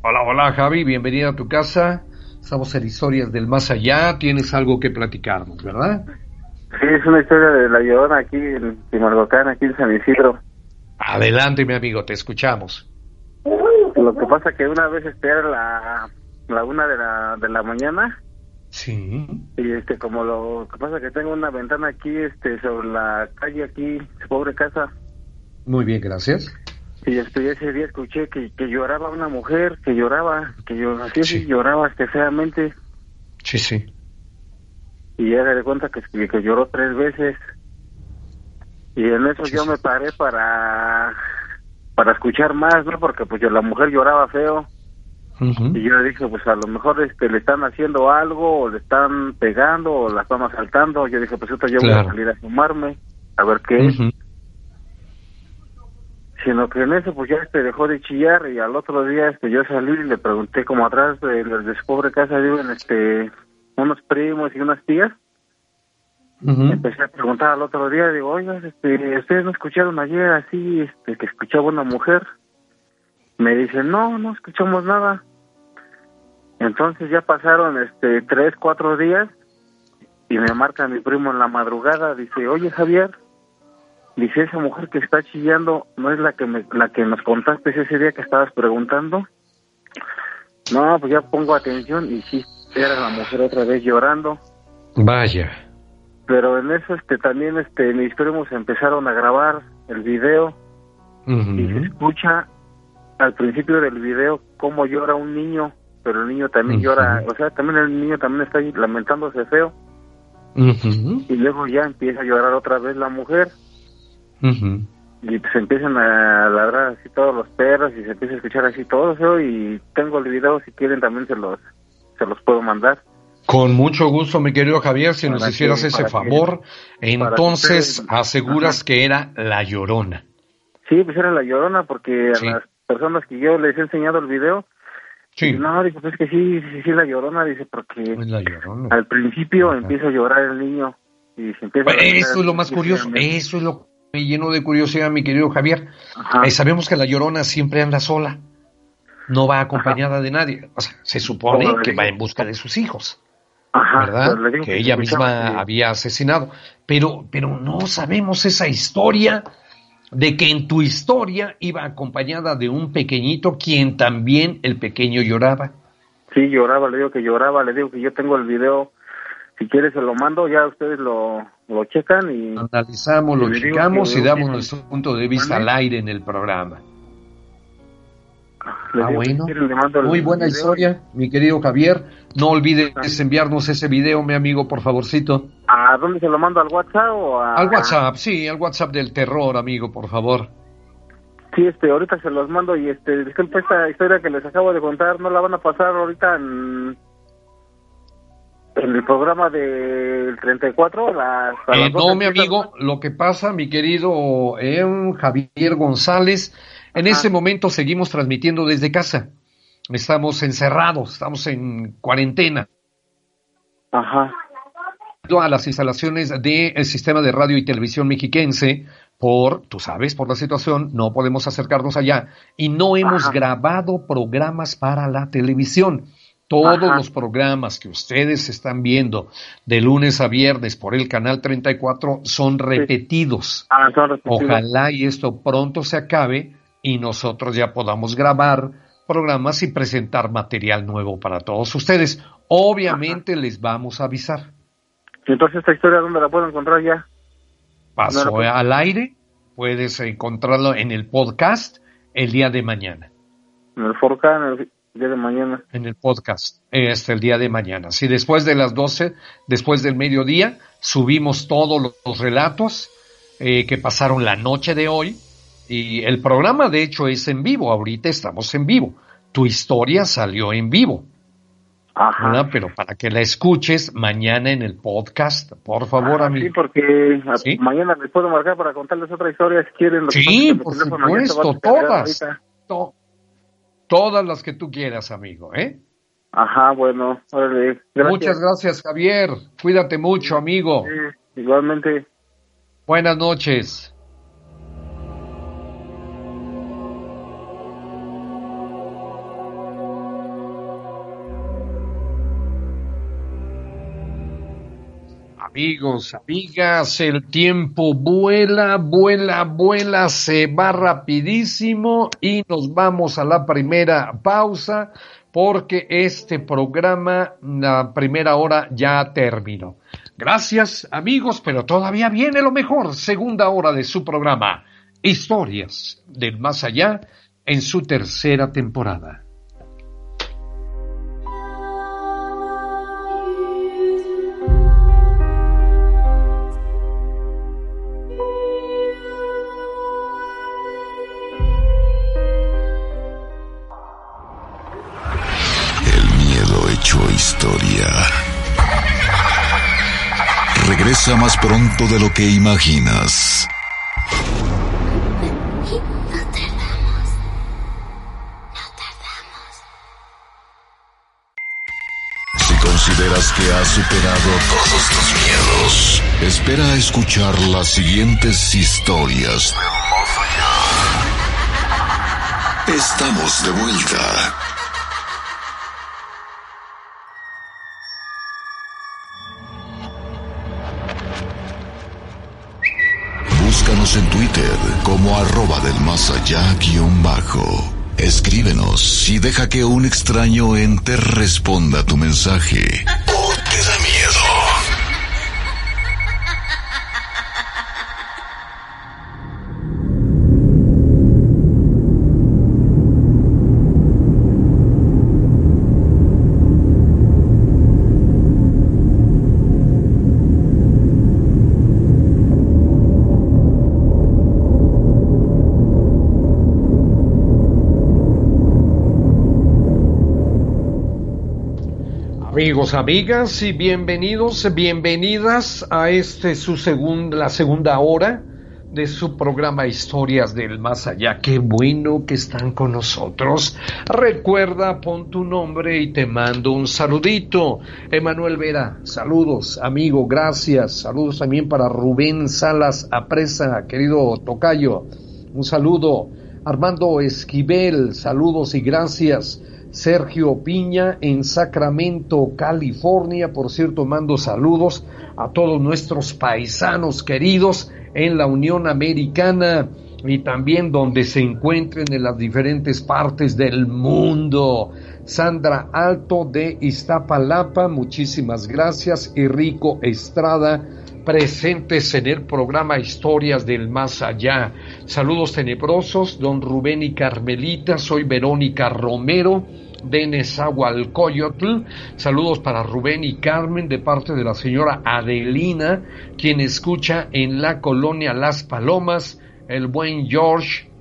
Hola, hola Javi, bienvenida a tu casa. Estamos en Historias del Más Allá. Tienes algo que platicarnos, ¿verdad? Sí, es una historia de La Llorona aquí en Timalgocán, aquí en San Isidro. Adelante, mi amigo, te escuchamos. Lo que pasa que una vez este era la, la una de la, de la mañana. Sí. Y este, como lo que pasa que tengo una ventana aquí, este, sobre la calle aquí, pobre casa. Muy bien, gracias. Y este, ese día escuché que, que lloraba una mujer, que lloraba, que yo, así sí. lloraba este, feamente. Sí, sí. Y ya se cuenta que, que lloró tres veces. Y en eso yo me paré para para escuchar más, ¿no? Porque pues la mujer lloraba feo. Y yo dije, pues a lo mejor este le están haciendo algo, o le están pegando, o la están asaltando. Yo dije, pues yo voy a salir a fumarme, a ver qué es sino que en eso pues ya este dejó de chillar y al otro día este yo salí y le pregunté como atrás de, de su pobre casa viven este unos primos y unas tías. Empecé a preguntar al otro día digo oiga este ustedes no escucharon ayer así este que escuchaba una mujer me dicen no no escuchamos nada. Entonces ya pasaron este tres cuatro días y me marca mi primo en la madrugada dice oye Javier Dice, esa mujer que está chillando, ¿no es la que me, la que nos contaste ese día que estabas preguntando? No, pues ya pongo atención y sí, era la mujer otra vez llorando. Vaya. Pero en eso este también este mis primos empezaron a grabar el video y se escucha al principio del video cómo llora un niño, pero el niño también llora, o sea, también el niño también está lamentándose feo. Y luego ya empieza a llorar otra vez la mujer y se empiezan a ladrar así todos los perros y se empieza a escuchar así todo eso y tengo el video si quieren también se los se los puedo mandar. Con mucho gusto, mi querido Javier, si nos hicieras ese favor, entonces aseguras que era La Llorona. Sí, pues era La Llorona, porque a las personas que yo les he enseñado el video, sí. no, dice, pues que sí, sí, sí, La Llorona, dice, porque al principio empieza a llorar el niño y se empieza Eso es lo más curioso, eso es lo lleno de curiosidad, mi querido Javier. Eh, sabemos que la llorona siempre anda sola, no va acompañada de nadie. O sea, se supone que va en busca de sus hijos, ¿verdad? Que ella misma había asesinado. Pero, pero no sabemos esa historia de que en tu historia iba acompañada de un pequeñito quien también el pequeño lloraba. Sí, lloraba, le digo que lloraba, le digo que yo tengo el video si quieres se lo mando, ya ustedes lo, lo checan y... Analizamos, lo checamos y damos nuestro punto de vista al aire en el programa. ah, bueno. Muy buena historia, mi querido Javier. No olvides enviarnos ese video, mi amigo, por favorcito. ¿A dónde se lo mando? ¿Al WhatsApp o a...? Al WhatsApp, sí, al WhatsApp del terror, amigo, por favor. Sí, este, ahorita se los mando y este, disculpe esta historia que les acabo de contar, ¿no la van a pasar ahorita en, en el programa del 34? Las, eh, no, mi amigo, lo que pasa, mi querido eh, Javier González, en ese momento seguimos transmitiendo desde casa. Estamos encerrados, estamos en cuarentena. Ajá. A las instalaciones del sistema de radio y televisión mexiquense, por, tú sabes, por la situación, no podemos acercarnos allá y no hemos grabado programas para la televisión. Todos los programas que ustedes están viendo de lunes a viernes por el canal 34 son repetidos. Ah, son repetidos. Ojalá y esto pronto se acabe y nosotros ya podamos grabar programas y presentar material nuevo para todos ustedes. Obviamente les vamos a avisar. Entonces, ¿esta historia dónde la puedo encontrar ya? Pasó al aire, puedes encontrarlo en el podcast el día de mañana. En el podcast, el día de mañana. En el podcast, este el día de mañana. Si después de las 12, después del mediodía, subimos todos los relatos eh, que pasaron la noche de hoy. Y el programa, de hecho, es en vivo. Ahorita estamos en vivo. Tu historia salió en vivo. Ajá. Pero para que la escuches mañana en el podcast, por favor, ah, amigo. Sí, porque mañana les puedo marcar para contarles otra historia si quieren. Sí, por supuesto, todas. Todas las que tú quieras, amigo, ¿eh? Ajá, bueno, Muchas gracias, Javier. Cuídate mucho, amigo. Sí, igualmente. Buenas noches. Amigos, amigas, el tiempo vuela, vuela, vuela, se va rapidísimo y nos vamos a la primera pausa porque este programa, la primera hora ya terminó. Gracias amigos, pero todavía viene lo mejor, segunda hora de su programa, Historias del Más Allá en su tercera temporada. Pronto de lo que imaginas. Si consideras que has superado todos tus miedos, espera a escuchar las siguientes historias. Estamos de vuelta. Como arroba del más allá guion bajo. Escríbenos y deja que un extraño ente responda tu mensaje. Amigos, amigas y bienvenidos, bienvenidas a este su segunda, la segunda hora de su programa Historias del Más Allá. Qué bueno que están con nosotros. Recuerda, pon tu nombre y te mando un saludito. Emanuel Vera, saludos, amigo, gracias. Saludos también para Rubén Salas Apresa, querido Tocayo. Un saludo. Armando Esquivel, saludos y gracias. Sergio Piña en Sacramento, California. Por cierto, mando saludos a todos nuestros paisanos queridos en la Unión Americana y también donde se encuentren en las diferentes partes del mundo. Sandra Alto de Iztapalapa, muchísimas gracias. Y Rico Estrada presentes en el programa Historias del Más Allá. Saludos tenebrosos, don Rubén y Carmelita, soy Verónica Romero de Nezahualcóyotl. Saludos para Rubén y Carmen de parte de la señora Adelina, quien escucha en la colonia Las Palomas, el buen George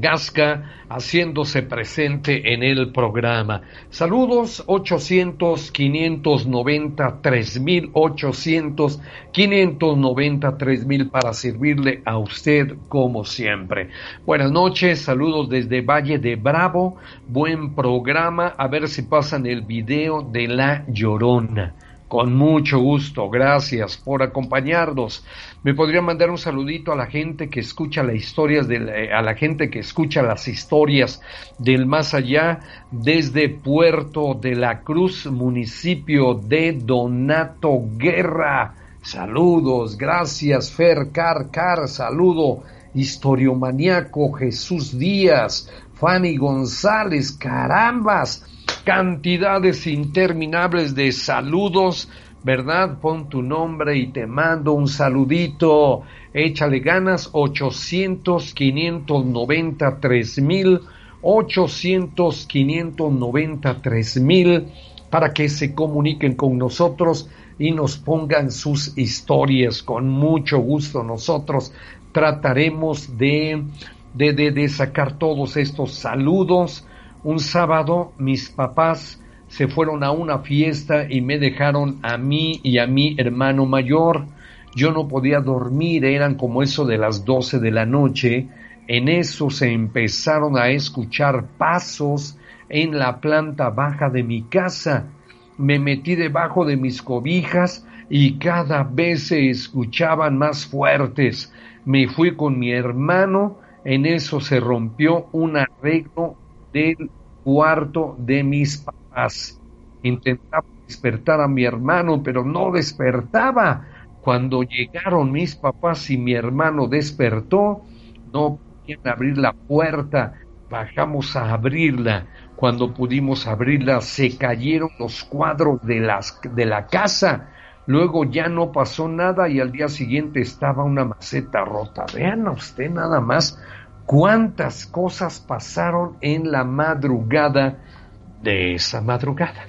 Gasca haciéndose presente en el programa. Saludos 800 590 3000 800 590 3000 para servirle a usted como siempre. Buenas noches, saludos desde Valle de Bravo. Buen programa, a ver si pasan el video de la Llorona. Con mucho gusto, gracias por acompañarnos. Me podría mandar un saludito a la gente que escucha las historias de a la gente que escucha las historias del más allá desde Puerto de la Cruz, municipio de Donato Guerra. Saludos, gracias Fer Car, saludo historiomaniaco Jesús Díaz, Fanny González, carambas cantidades interminables de saludos, ¿verdad? Pon tu nombre y te mando un saludito. Échale ganas, 800 593 mil, 800 593 mil, para que se comuniquen con nosotros y nos pongan sus historias. Con mucho gusto nosotros trataremos de, de, de, de sacar todos estos saludos un sábado mis papás se fueron a una fiesta y me dejaron a mí y a mi hermano mayor. Yo no podía dormir, eran como eso de las doce de la noche. En eso se empezaron a escuchar pasos en la planta baja de mi casa. Me metí debajo de mis cobijas y cada vez se escuchaban más fuertes. Me fui con mi hermano, en eso se rompió un arreglo del cuarto de mis papás. Intentaba despertar a mi hermano, pero no despertaba. Cuando llegaron mis papás y mi hermano despertó, no podían abrir la puerta. Bajamos a abrirla. Cuando pudimos abrirla, se cayeron los cuadros de, las, de la casa. Luego ya no pasó nada y al día siguiente estaba una maceta rota. Vean a usted nada más cuántas cosas pasaron en la madrugada de esa madrugada.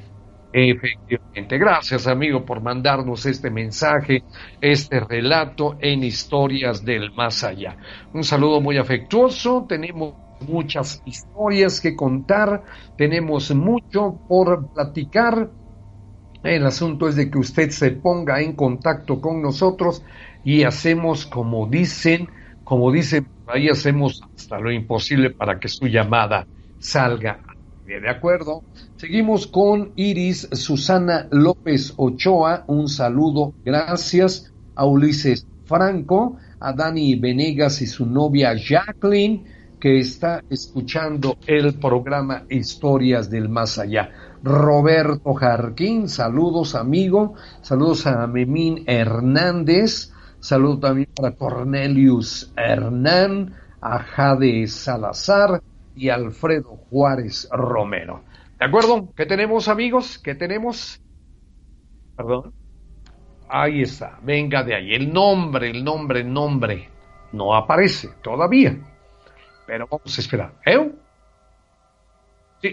Efectivamente, gracias amigo por mandarnos este mensaje, este relato en historias del más allá. Un saludo muy afectuoso, tenemos muchas historias que contar, tenemos mucho por platicar. El asunto es de que usted se ponga en contacto con nosotros y hacemos como dicen, como dicen Ahí hacemos hasta lo imposible para que su llamada salga. De acuerdo. Seguimos con Iris Susana López Ochoa. Un saludo. Gracias a Ulises Franco, a Dani Venegas y su novia Jacqueline, que está escuchando el programa Historias del Más Allá. Roberto Jarquín, saludos amigo, saludos a Memín Hernández, Saludo también para Cornelius Hernán, a Jade Salazar y Alfredo Juárez Romero. ¿De acuerdo? ¿Qué tenemos, amigos? ¿Qué tenemos? Perdón. Ahí está. Venga de ahí. El nombre, el nombre, el nombre. No aparece todavía. Pero vamos a esperar. ¿Eh?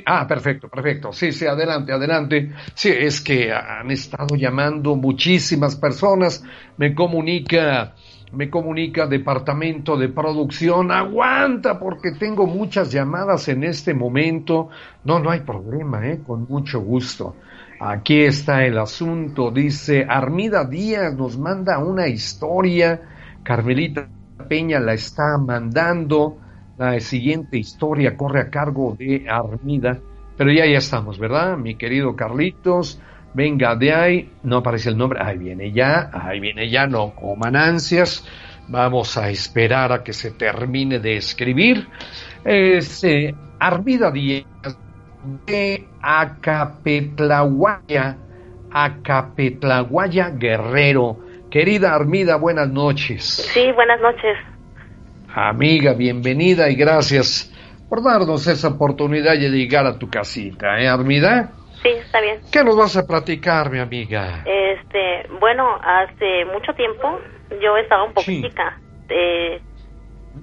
Ah, perfecto, perfecto. Sí, sí, adelante, adelante. Sí, es que han estado llamando muchísimas personas. Me comunica, me comunica departamento de producción. Aguanta, porque tengo muchas llamadas en este momento. No, no hay problema, ¿eh? Con mucho gusto. Aquí está el asunto. Dice Armida Díaz nos manda una historia. Carmelita Peña la está mandando. La siguiente historia corre a cargo de Armida, pero ya ya estamos, ¿verdad? Mi querido Carlitos, venga de ahí, no aparece el nombre, ahí viene ya, ahí viene ya, no coman ansias, vamos a esperar a que se termine de escribir. Es Armida Díaz de Acapetlahuaya, Acapetlahuaya Guerrero. Querida Armida, buenas noches. Sí, buenas noches. Amiga, bienvenida y gracias por darnos esa oportunidad de llegar a tu casita, ¿eh, Armida? Sí, está bien. ¿Qué nos vas a platicar, mi amiga? Este, bueno, hace mucho tiempo yo estaba un poco chica. Eh,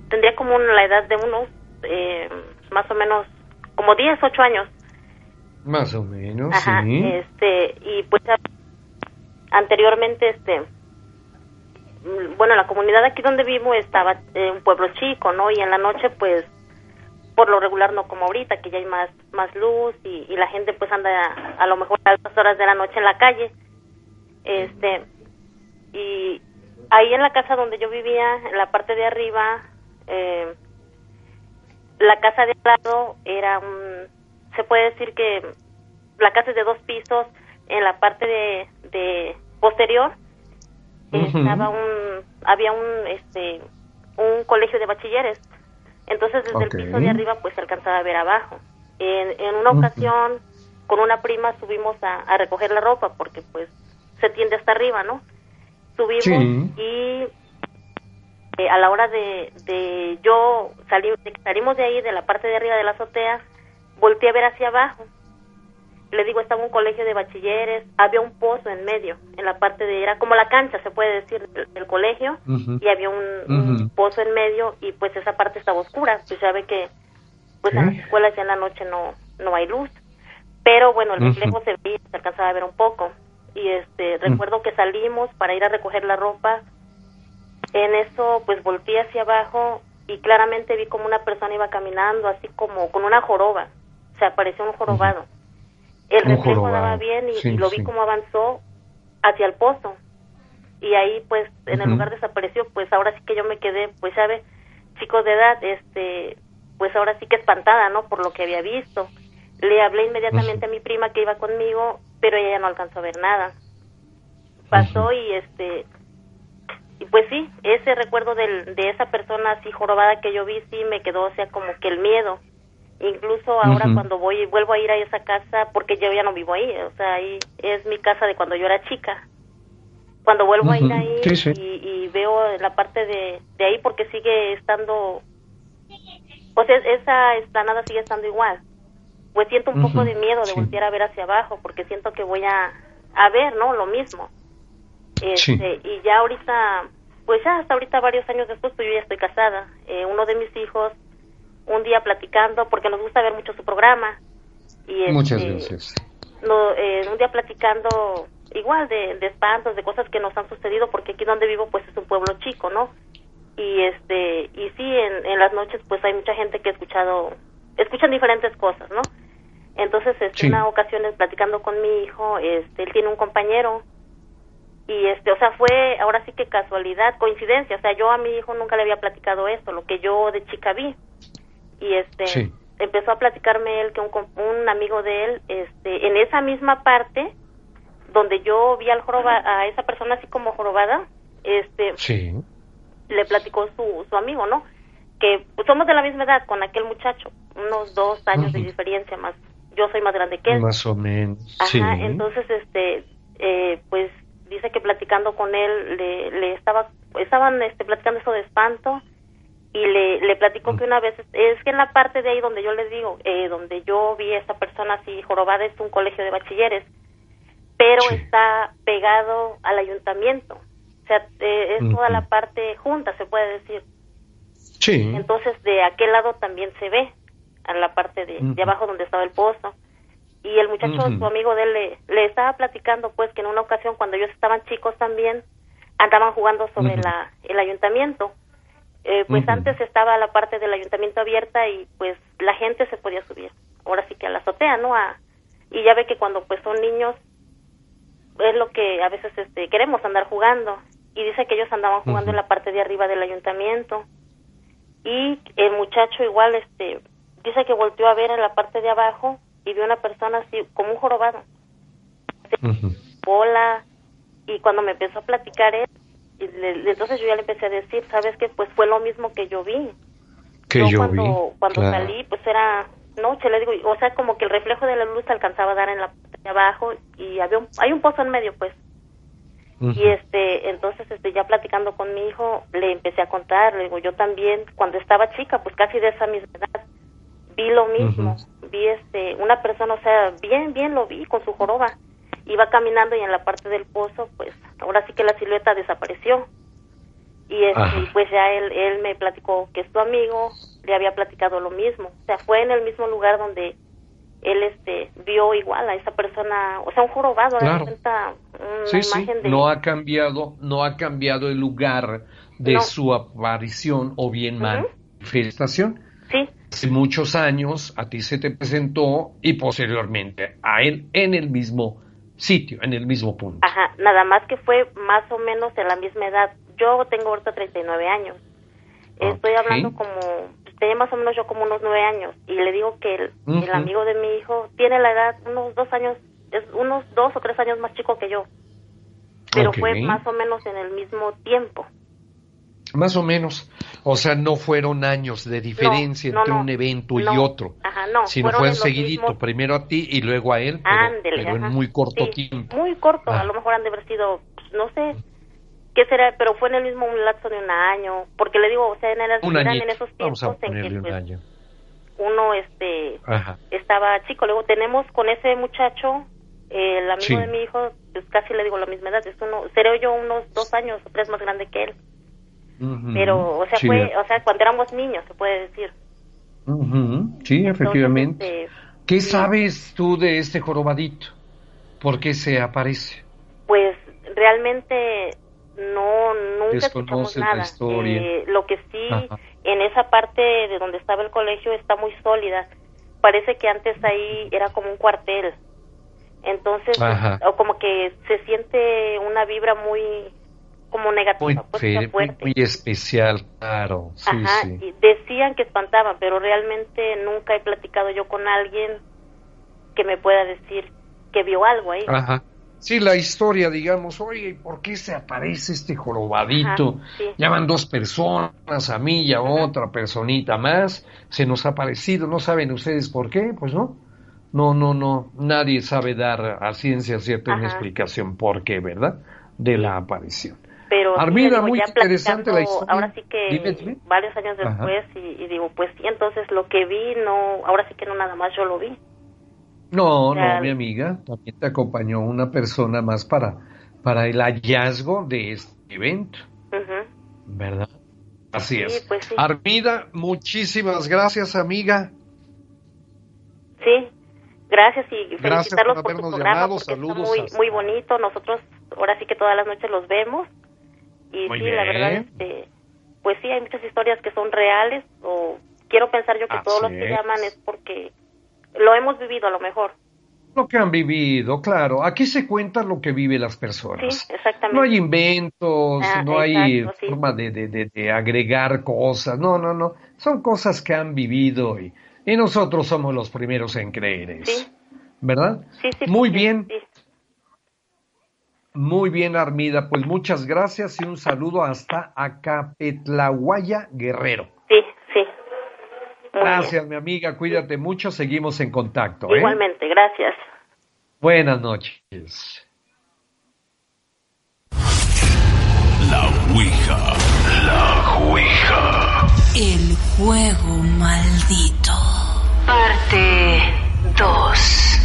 tendría como la edad de unos, eh, más o menos, como 10, 8 años. Más o menos, Ajá, sí. Este, y pues anteriormente, este, bueno, la comunidad aquí donde vivo estaba en un pueblo chico, ¿no? Y en la noche, pues, por lo regular no como ahorita, que ya hay más, más luz y, y la gente pues anda a, lo mejor a altas horas de la noche en la calle. Este, y ahí en la casa donde yo vivía, en la parte de arriba, eh, la casa de al lado era un, se puede decir que la casa es de dos pisos, en la parte de, de posterior estaba un, había un, este, un colegio de bachilleres, entonces desde el piso de arriba pues se alcanzaba a ver abajo. En, en una ocasión con una prima subimos a, a recoger la ropa porque pues se tiende hasta arriba, ¿no? subimos y eh, a la hora de, de yo salir, salimos de ahí, de la parte de arriba de la azotea, volteé a ver hacia abajo. Le digo, estaba un colegio de bachilleres, había un pozo en medio, en la parte de, era como la cancha, se puede decir, del, colegio, y había un, pozo en medio, y pues esa parte estaba oscura, pues ya ve que, pues en las escuelas ya en la noche no, no hay luz. Pero bueno, el reflejo se veía, se alcanzaba a ver un poco y este recuerdo que salimos para ir a recoger la ropa en eso pues volteé hacia abajo y claramente vi como una persona iba caminando así como con una joroba se apareció un jorobado el reflejo daba bien y, lo vi como avanzó hacia el pozo. Y ahí pues en el lugar desapareció pues ahora sí que yo me quedé pues sabe chicos de edad este pues ahora sí que espantada no por lo que había visto. Le hablé inmediatamente a mi prima que iba conmigo pero ella ya no alcanzó a ver nada. Pasó y este y pues sí, ese recuerdo del, de esa persona así jorobada que yo vi sí me quedó, o sea, como que el miedo. Incluso ahora cuando voy vuelvo a ir a esa casa porque yo ya no vivo ahí, o sea, ahí es mi casa de cuando yo era chica. Cuando vuelvo a ir ahí Y, veo la parte de, de ahí porque sigue estando, o sea, esa esplanada sigue estando igual pues siento un poco de miedo de voltear a ver hacia abajo porque siento que voy a, a ver, ¿no? Lo mismo. Este, Y ya ahorita, pues ya hasta ahorita varios años después, pues yo ya estoy casada. Eh, uno de mis hijos, un día platicando, porque nos gusta ver mucho su programa. Y este, Muchas gracias. No, eh, un día platicando igual de, de espantos, de cosas que nos han sucedido, porque aquí donde vivo pues es un pueblo chico, ¿no? Y este y sí, en, en las noches pues hay mucha gente que ha escuchado escuchan diferentes cosas, ¿no? Entonces, este, una ocasión platicando con mi hijo, este, él tiene un compañero y este, o sea, fue ahora sí que casualidad, coincidencia, o sea, yo a mi hijo nunca le había platicado esto, lo que yo de chica vi. Y este empezó a platicarme él que un, un amigo de él este en esa misma parte donde yo vi al joroba, a esa persona así como jorobada, este le platicó su su amigo, ¿no? Que pues, somos de la misma edad con aquel muchacho, unos dos años de diferencia más. Yo soy más grande que él. Más o menos. Ajá, entonces, este, eh, pues dice que platicando con él le, le estaba, estaban este, platicando eso de espanto y le, le platicó que una vez, es que en la parte de ahí donde yo les digo, eh, donde yo vi a esta persona así jorobada es un colegio de bachilleres, pero está pegado al ayuntamiento, o sea, eh, es toda la parte junta, se puede decir. Sí. Entonces de aquel lado también se ve a la parte de, abajo donde estaba el pozo. Y el muchacho, su amigo de él, le, le, estaba platicando pues que en una ocasión cuando ellos estaban chicos también andaban jugando sobre la, el ayuntamiento. Eh, pues antes estaba la parte del ayuntamiento abierta y pues la gente se podía subir. Ahora sí que a la azotea, ¿no? A, y ya ve que cuando pues son niños es lo que a veces este, queremos andar jugando. Y dice que ellos andaban jugando en la parte de arriba del ayuntamiento. Y el muchacho igual este dice que volteó a ver en la parte de abajo y vio una persona así como un jorobado. Hola. Y cuando me empezó a platicar él, entonces yo ya le empecé a decir, ¿sabes qué? Pues fue lo mismo que yo vi. Que yo, cuando, vi. Cuando salí, pues era noche, le digo, o sea, como que el reflejo de la luz alcanzaba a dar en la parte de abajo y había un, hay un pozo en medio, pues. Y este, entonces este ya platicando con mi hijo, le empecé a contar, le digo, yo también cuando estaba chica, pues casi de esa misma edad, vi lo mismo, vi este, una persona, o sea, bien, bien lo vi con su joroba, iba caminando y en la parte del pozo, pues, ahora sí que la silueta desapareció. Y, este, pues ya él, él me platicó que es tu amigo, le había platicado lo mismo, o sea, fue en el mismo lugar donde él este vio igual a esa persona, o sea, un jorobado, claro. una sí, imagen de... no ha cambiado, no ha cambiado el lugar de su aparición o bien manifestación. Sí. Hace muchos años a ti se te presentó y posteriormente a él en el mismo sitio, en el mismo punto. Ajá, nada más que fue más o menos en la misma edad. Yo tengo ahorita 39 años. Estoy hablando como, tenía más o menos yo como unos 9 años y le digo que el, el amigo de mi hijo tiene la edad unos dos años, es unos dos o tres años más chico que yo. Pero fue más o menos en el mismo tiempo. Más o menos. O sea, no fueron años de diferencia entre un evento y otro. Ajá, no. Sino fue seguidito, primero a ti y luego a él, pero, en muy corto tiempo. Muy corto, a ah. lo mejor han de haber sido, no sé, qué será, pero fue en el mismo lapso de un año, porque le digo, o sea, en, el, en esos tiempos en que pues, uno este estaba chico. Luego tenemos con ese muchacho, el amigo de mi hijo, pues casi le digo la misma edad, es uno, seré yo unos dos años o tres más grande que él. Pero, o sea, fue, o sea, cuando éramos niños, se puede decir. Sí, efectivamente. Este, ¿Qué sabes tú de este jorobadito? ¿Por qué se aparece? Pues realmente no, nunca escuchamos nada. Eh, lo que sí, en esa parte de donde estaba el colegio está muy sólida. Parece que antes ahí era como un cuartel. Entonces, o como que se siente una vibra muy como negativa. Muy, pues, muy, especial, claro. Sí, Ajá, Y decían que espantaban, pero realmente nunca he platicado yo con alguien que me pueda decir que vio algo ahí. Ajá. Sí, la historia, digamos, oye, ¿por qué se aparece este jorobadito? Llaman dos personas, a mí y a otra personita más, se nos ha aparecido, ¿no saben ustedes por qué? Pues no, no, no, no, nadie sabe dar a ciencia cierta una explicación por qué, ¿verdad? De la aparición. Pero Armida, muy interesante la historia. Ahora sí que varios años después y, digo, pues sí, entonces lo que vi, no, ahora sí que no nada más yo lo vi. No, no, mi amiga, también te acompañó una persona más para, para el hallazgo de este evento. ¿Verdad? Así es. Pues Armida, muchísimas gracias, amiga. Sí, gracias y felicitarlos por, su programa Saludos muy, muy bonito. Nosotros ahora sí que todas las noches los vemos y sí, la verdad, este, pues sí, hay muchas historias que son reales o quiero pensar yo que todos los que llaman es porque lo hemos vivido a lo mejor. Lo que han vivido, claro. Aquí se cuenta lo que viven las personas. Sí, exactamente. No hay inventos, ah, no hay forma de, de, agregar cosas. No, no, no. Son cosas que han vivido y, y nosotros somos los primeros en creer eso. ¿Verdad? Sí, sí. Muy bien. Muy bien, Armida. Pues muchas gracias y un saludo hasta Acapetlahuaya, Guerrero. Sí, sí. gracias, mi amiga. Cuídate mucho. Seguimos en contacto. ¿eh? Igualmente, gracias. Buenas noches. La Ouija. La Ouija. El juego maldito. Parte 2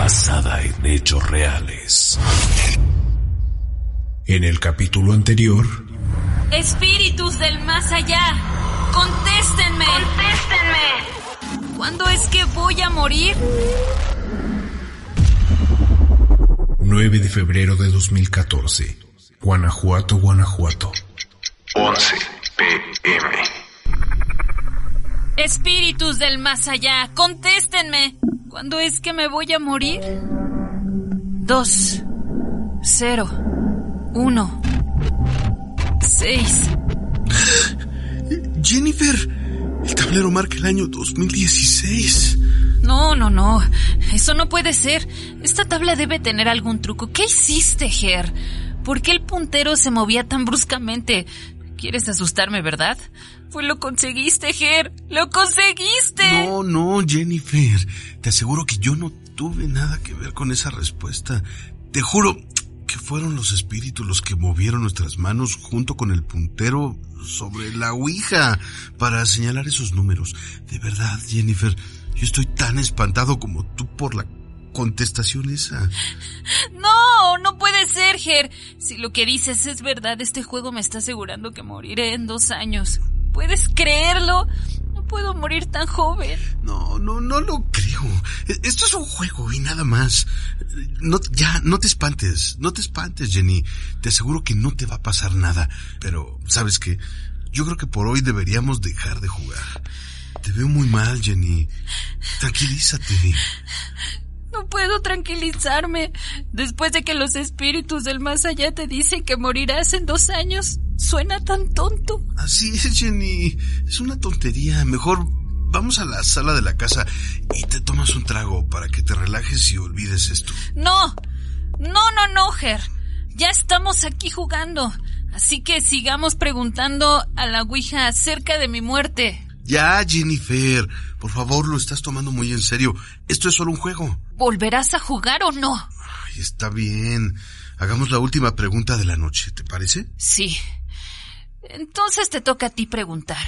basada en hechos reales. En el capítulo anterior... Espíritus del más allá, contéstenme. Contéstenme. ¿Cuándo es que voy a morir? 9 de febrero de 2014. Guanajuato, Guanajuato. 11 pm. Espíritus del más allá, contéstenme. ¿Cuándo es que me voy a morir? Dos, cero, uno, seis. Jennifer, el tablero marca el año 2016. No, no, no. Eso no puede ser. Esta tabla debe tener algún truco. ¿Qué hiciste, Ger? ¿Por qué el puntero se movía tan bruscamente? Quieres asustarme, ¿verdad? Pues lo conseguiste, Ger. Lo conseguiste. No, no, Jennifer. Te aseguro que yo no tuve nada que ver con esa respuesta. Te juro que fueron los espíritus los que movieron nuestras manos junto con el puntero sobre la Ouija para señalar esos números. De verdad, Jennifer, yo estoy tan espantado como tú por la contestación esa. No, no puede ser, Ger. Si lo que dices es verdad, este juego me está asegurando que moriré en dos años. ¿Puedes creerlo? No puedo morir tan joven. No, no, no lo creo. E, esto es un juego y nada más. No, ya, no te espantes. No te espantes, Jenny. Te aseguro que no te va a pasar nada. Pero, ¿sabes qué? Yo creo que por hoy deberíamos dejar de jugar. Te veo muy mal, Jenny. Tranquilízate. No puedo tranquilizarme. Después de que los espíritus del más allá te dicen que morirás en dos años, suena tan tonto. Así es, Jenny. Es una tontería. Mejor vamos a la sala de la casa y te tomas un trago para que te relajes y olvides esto. No. No, no, no, Ger. Ya estamos aquí jugando. Así que sigamos preguntando a la Ouija acerca de mi muerte. Ya, Jennifer. Por favor, lo estás tomando muy en serio. Esto es solo un juego. ¿Volverás a jugar o no? Ay, está bien. Hagamos la última pregunta de la noche, ¿te parece? Sí. Entonces te toca a ti preguntar.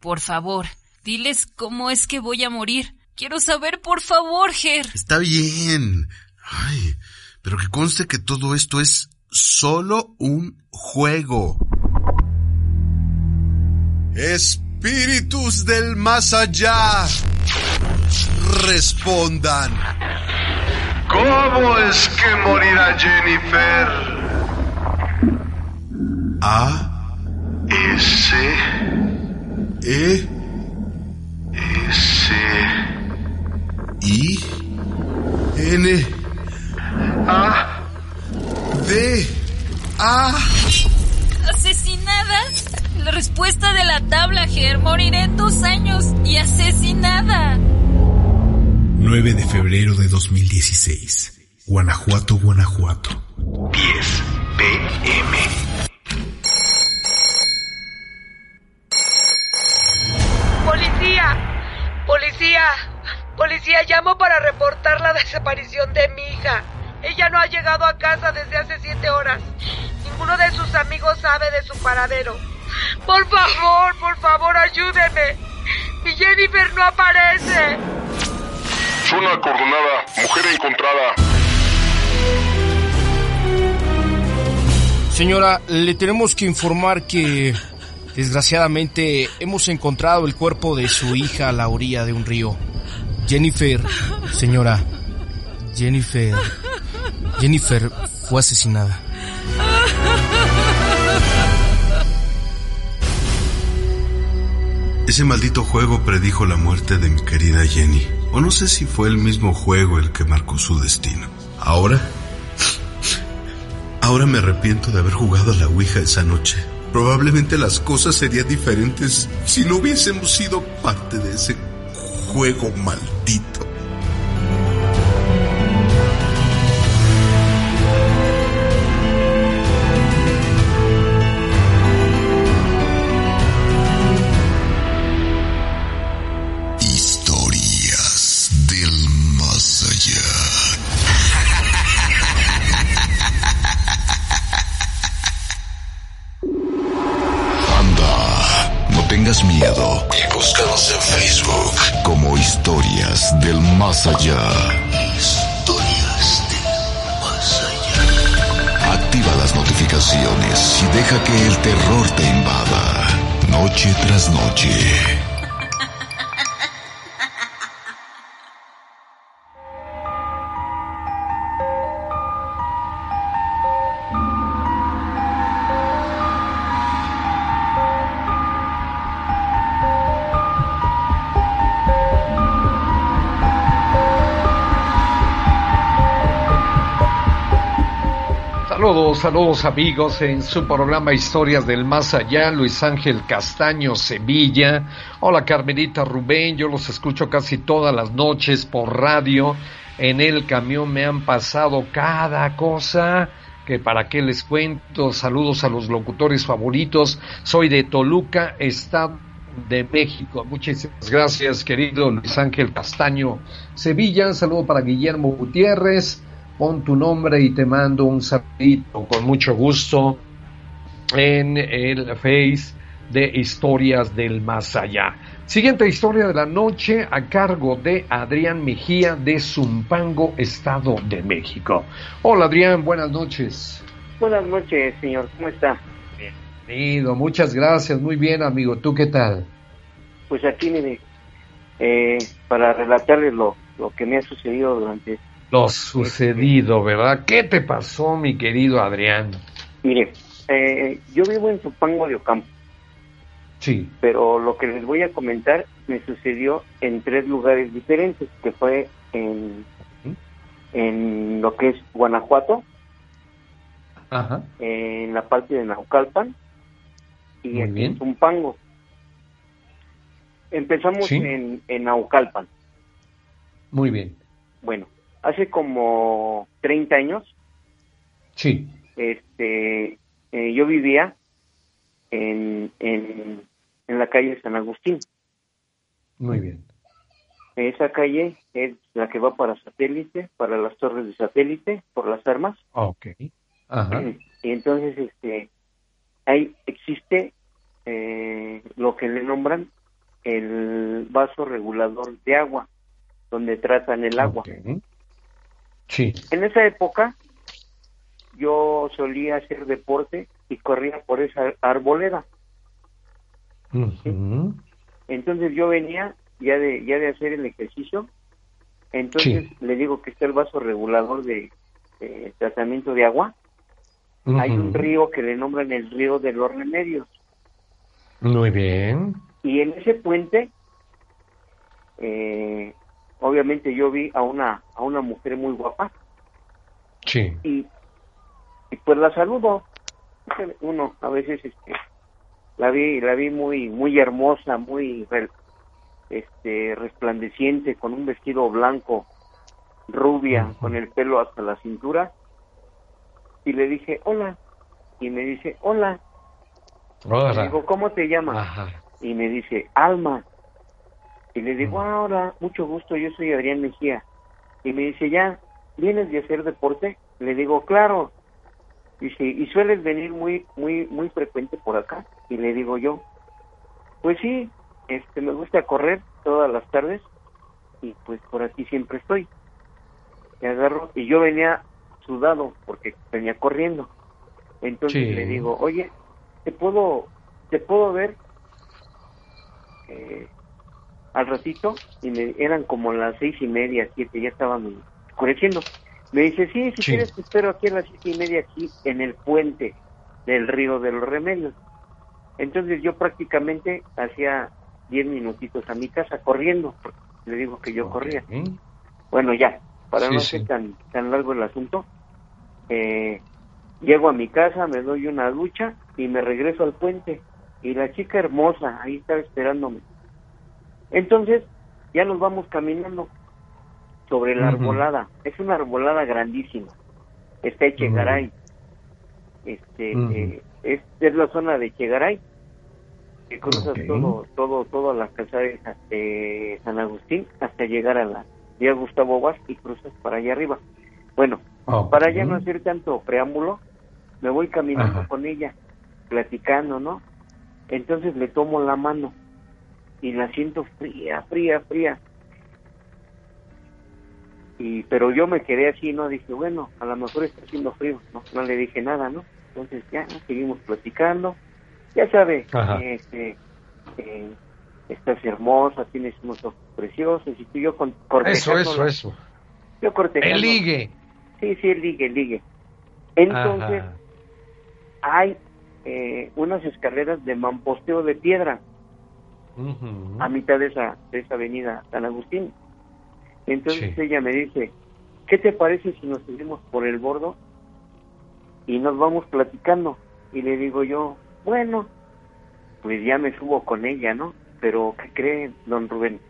Por favor, diles cómo es que voy a morir. Quiero saber, por favor, Ger. Está bien. Ay, pero que conste que todo esto es solo un juego. Es espíritus del más allá respondan. ¿Cómo es que morirá Jennifer? A S E S I N A D A respuesta de la tabla, Ger. Moriré en dos años y asesinada. 9 de febrero de 2016. Guanajuato, Guanajuato. 10 pm. Policía, policía, policía, llamo para reportar la desaparición de mi hija. Ella no ha llegado a casa desde hace siete horas. Ninguno de sus amigos sabe de su paradero. Por favor, por favor, ayúdeme. Mi Jennifer no aparece. Zona acordonada. Mujer encontrada. Señora, le tenemos que informar que desgraciadamente hemos encontrado el cuerpo de su hija a la orilla de un río. Jennifer, señora, Jennifer, Jennifer fue asesinada. Ese maldito juego predijo la muerte de mi querida Jenny. O no sé si fue el mismo juego el que marcó su destino. Ahora... Ahora me arrepiento de haber jugado a la Ouija esa noche. Probablemente las cosas serían diferentes si no hubiésemos sido parte de ese juego maldito. Terror te invada. Noche tras noche. Saludos, amigos en su programa Historias del Más Allá, Luis Ángel Castaño Sevilla. Hola Carmelita Rubén, yo los escucho casi todas las noches por radio. En el camión me han pasado cada cosa que para qué les cuento. Saludos a los locutores favoritos. Soy de Toluca, Estado de México. Muchísimas gracias, querido Luis Ángel Castaño Sevilla. Saludo para Guillermo Gutiérrez pon tu nombre y te mando un saludito con mucho gusto en el Face de Historias del Más Allá. Siguiente historia de la noche a cargo de Adrián Mejía de Zumpango, Estado de México. Hola Adrián, buenas noches. Buenas noches, señor. ¿Cómo está? Bienvenido, muchas gracias. Muy bien, amigo. ¿Tú qué tal? Pues aquí, mire, eh, para relatarle lo, lo que me ha sucedido durante... Lo sucedido, ¿verdad? ¿Qué te pasó, mi querido Adrián? Mire, eh, yo vivo en Zumpango de Ocampo. Sí. Pero lo que les voy a comentar me sucedió en tres lugares diferentes, que fue en, en lo que es Guanajuato, Ajá. en la parte de Naucalpan y en Zumpango. Empezamos en, en Naucalpan. Muy bien. Bueno, hace como 30 años. Sí. Este, eh, yo vivía en, en, en la calle San Agustín. Muy bien. Esa calle es la que va para satélite, para las torres de satélite, por las armas. Ok. Ajá. Y entonces, este, ahí existe eh, lo que le nombran el vaso regulador de agua, donde tratan el agua. Sí. En esa época, yo solía hacer deporte y corría por esa arboleda. Entonces yo venía ya de ya de hacer el ejercicio, entonces le digo que está el vaso regulador de, tratamiento de agua. Hay un río que le nombran el río de los remedios. Muy bien. Y en ese puente, eh, obviamente yo vi a una a una mujer muy guapa. Sí. Y, y pues la saludo. Uno a veces este la vi la vi muy muy hermosa, muy este resplandeciente con un vestido blanco, rubia, con el pelo hasta la cintura. Y le dije, "Hola." Y me dice, "Hola." Hola. digo, "¿Cómo te llamas?" Y me dice, "Alma." Y le digo, ahora, mucho gusto, yo soy Adrián Mejía. Y me dice, ¿ya vienes de hacer deporte? Le digo, claro. Dice, ¿y sueles venir muy, muy, muy frecuente por acá? Y le digo yo, pues sí, este, me gusta correr todas las tardes y pues por aquí siempre estoy. Y agarro, y yo venía sudado porque venía corriendo. Entonces Sí. le digo, oye, ¿te puedo, te puedo ver? Eh, al ratito y me eran como las seis y media, siete, ya estaban oscureciendo. Me dice, sí, si Sí. quieres te espero aquí a las siete y media aquí en el puente del río de los remedios. Entonces yo prácticamente hacía diez minutitos a mi casa corriendo, le digo que yo corría. Bueno, ya, para Sí, no sí. ser tan, tan largo el asunto, eh, llego a mi casa, me doy una ducha y me regreso al puente. Y la chica hermosa ahí estaba esperándome. Entonces, ya nos vamos caminando sobre la arbolada. Es una arbolada grandísima. Está Echegaray. Este, eh, es, es la zona de Echegaray. Que cruzas todo, todo, toda la calzada de, Sa- de San Agustín hasta llegar a la vía Gustavo Vaz y cruzas para allá arriba. Bueno, para ya no hacer tanto preámbulo, me voy caminando Ajá. con ella, platicando, ¿no? Entonces le tomo la mano y la siento fría, fría, fría. Y, pero yo me quedé así, ¿no? Dije, bueno, a lo mejor está haciendo frío, ¿no? No le dije nada, ¿no? Entonces ya seguimos platicando. Ya sabe, este, eh, estás hermosa, tienes unos ojos preciosos y tú yo con, Eso, eso, eso. Yo cortejando. El ligue. Sí, sí, el ligue, el ligue. Entonces, Ajá. hay eh, unas escaleras de mamposteo de piedra A mitad de esa, de esa avenida San Agustín. Entonces Sí. ella me dice, ¿qué te parece si nos subimos por el bordo y nos vamos platicando? Y le digo yo, bueno, pues ya me subo con ella, ¿no? Pero, ¿qué cree, don Rubén?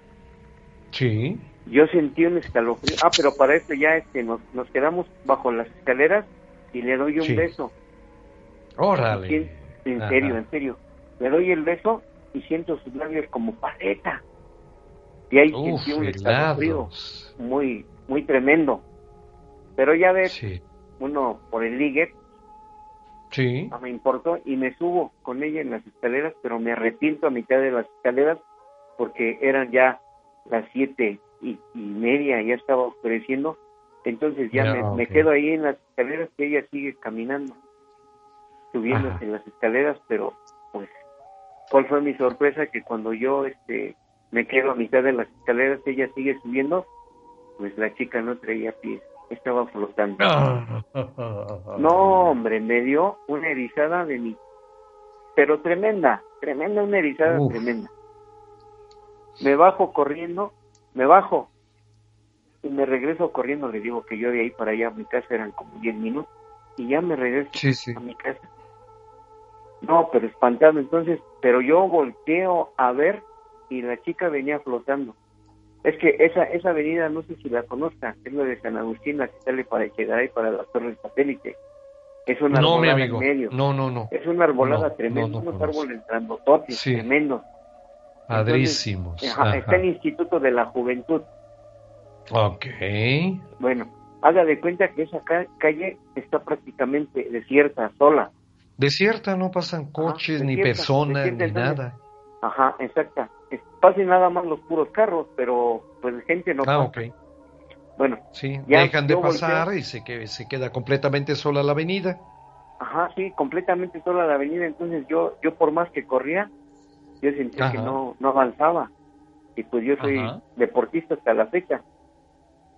Sí. Yo sentí un escalofrío. Ah, pero para esto ya este, nos, nos quedamos bajo las escaleras y le doy un Sí. beso. Órale. En Ajá. serio, en serio. Le doy el beso y siento sus labios como paleta. Y ahí Uf, sentí un escalofrío muy, muy tremendo. Pero ya ves, uno por el ligue, sí. no me importó y me subo con ella en las escaleras, pero me arrepiento a mitad de las escaleras porque eran ya las siete y, media, ya estaba oscureciendo, entonces ya, me, quedo ahí en las escaleras que ella sigue caminando, subiéndose en las escaleras, pero pues, ¿cuál fue mi sorpresa? Que cuando yo este me quedo a mitad de las escaleras, ella sigue subiendo, pues la chica no traía pies, estaba flotando. No, hombre, me dio una erizada de mí, pero tremenda, tremenda, una erizada tremenda. Me bajo corriendo, me bajo y me regreso corriendo, le digo que yo de ahí para allá a mi casa eran como 10 minutos y ya me regreso a mi casa. No, pero espantado entonces, pero yo volteo a ver y la chica venía flotando. Es que esa esa avenida, no sé si la conozca, es la de San Agustín, la que sale para Chegaray, para la Torre del Satélite. Es una no, arbolada en medio. No, no, no. Es una arbolada tremenda, unos árboles grandototes, sí. tremendos. Padrísimos. Está el Instituto de la Juventud. Ok. Bueno, haga de cuenta que esa calle está prácticamente desierta, sola. Desierta, no pasan coches, ni personas, ni nada. Ajá, exacta. Pasen nada más los puros carros, pero pues gente no ah, ok. Bueno, sí, dejan de pasar y se, que, se queda completamente sola la avenida. Ajá, sí, completamente sola la avenida. Entonces yo, yo por más que corría, yo sentía que no, no avanzaba. Y pues yo soy deportista hasta la fecha.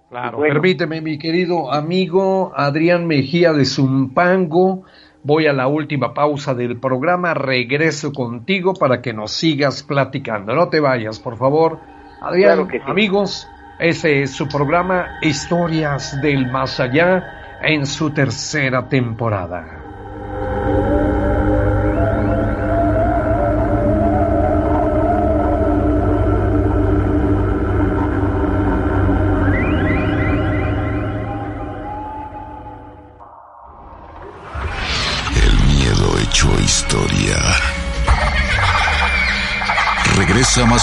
Claro, permíteme, mi querido amigo Adrián Mejía de Zumpango. Voy a la última pausa del programa, regreso contigo para que nos sigas platicando. No te vayas, por favor. Adrián, amigos, ese es su programa Historias del Más Allá en su tercera temporada.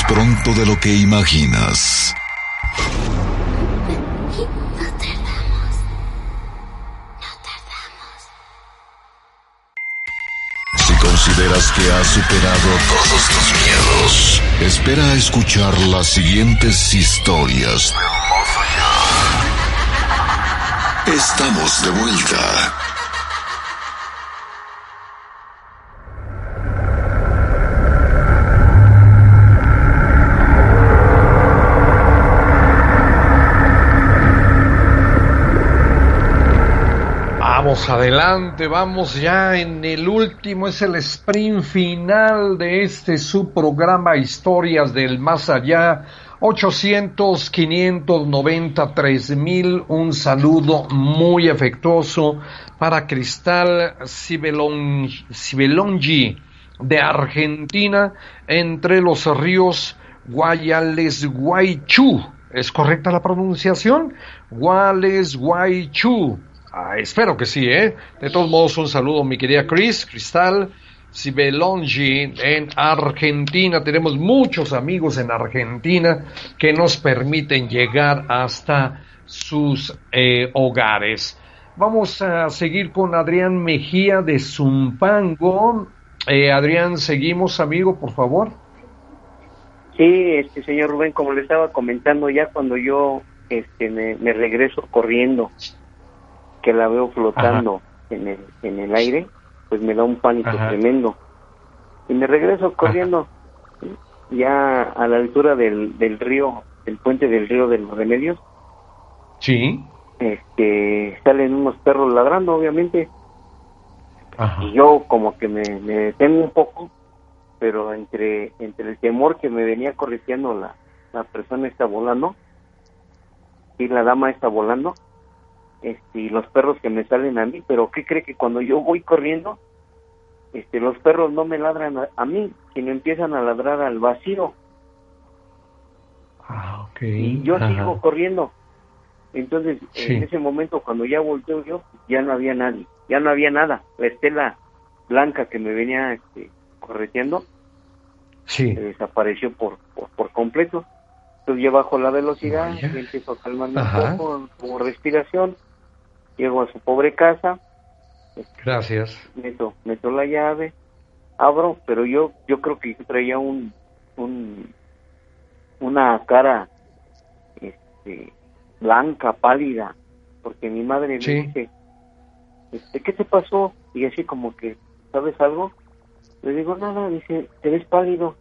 Pronto de lo que imaginas. Si consideras que has superado todos tus miedos, espera a escuchar las siguientes historias. Estamos de vuelta. Adelante, vamos ya en el último, es el sprint final de este subprograma Historias del Más Allá. 800 593 mil, un saludo muy afectuoso para Cristal Sibelongi de Argentina, entre los ríos Guayales Guaychú. ¿Es correcta la pronunciación? Guayales Guaychú Ah, espero que sí, ¿eh? De todos modos, un saludo, mi querida Chris, Cristal, Sibelongi en Argentina. Tenemos muchos amigos en Argentina que nos permiten llegar hasta sus eh, hogares. Vamos a seguir con Adrián Mejía de Zumpango. Eh, Adrián, seguimos, amigo, por favor. Sí, este señor Rubén, como le estaba comentando ya cuando yo este, me regreso corriendo que la veo flotando en el, en el aire, pues me da un pánico tremendo. Y me regreso corriendo ya a la altura del, del río, del puente del río de los remedios. Sí. Este, salen unos perros ladrando, obviamente. Y yo como que me, me detengo un poco, pero entre, entre el temor que me venía corrigiendo la, la persona está volando y la dama está volando, este, y los perros que me salen a mí, pero ¿qué cree que cuando yo voy corriendo, este, los perros no me ladran a, mí, sino empiezan a ladrar al vacío? Ah, Y yo sigo corriendo. Entonces, en ese momento, cuando ya volteo yo, ya no había nadie, ya no había nada. La estela blanca que me venía este, correteando sí. desapareció por, por, completo. Entonces yo bajo la velocidad y empiezo a calmarme un poco, como respiración, llego a su pobre casa. Gracias. Meto, meto la llave, abro, pero yo yo creo que traía un, un una cara este, blanca, pálida, porque mi madre me dice, este, ¿qué te pasó? Y así como que, ¿sabes algo? Le digo, nada, dice, te ves pálido.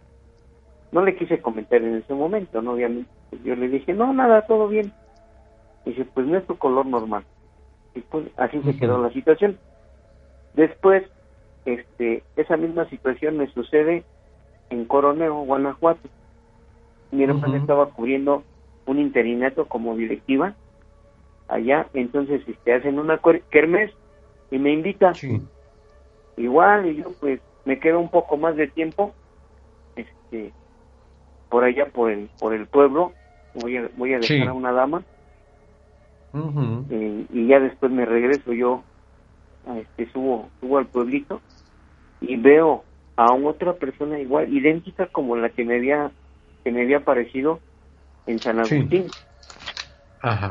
No le quise comentar en ese momento, ¿no? Obviamente. Yo le dije, no, nada, todo bien. Dice, pues no es tu color normal. Y pues así se quedó la situación. Después, este, esa misma situación me sucede en Coronel, Guanajuato. Mi hermana estaba cubriendo un interinato como directiva allá, entonces este, hacen una kermes y me invita. Igual, y yo pues me quedo un poco más de tiempo este, por allá por el, por el pueblo, voy a, voy a dejar a una dama eh, y ya después me regreso yo, este, subo, subo al pueblito y veo a otra persona igual, idéntica como la que me había, que me había aparecido en San Agustín.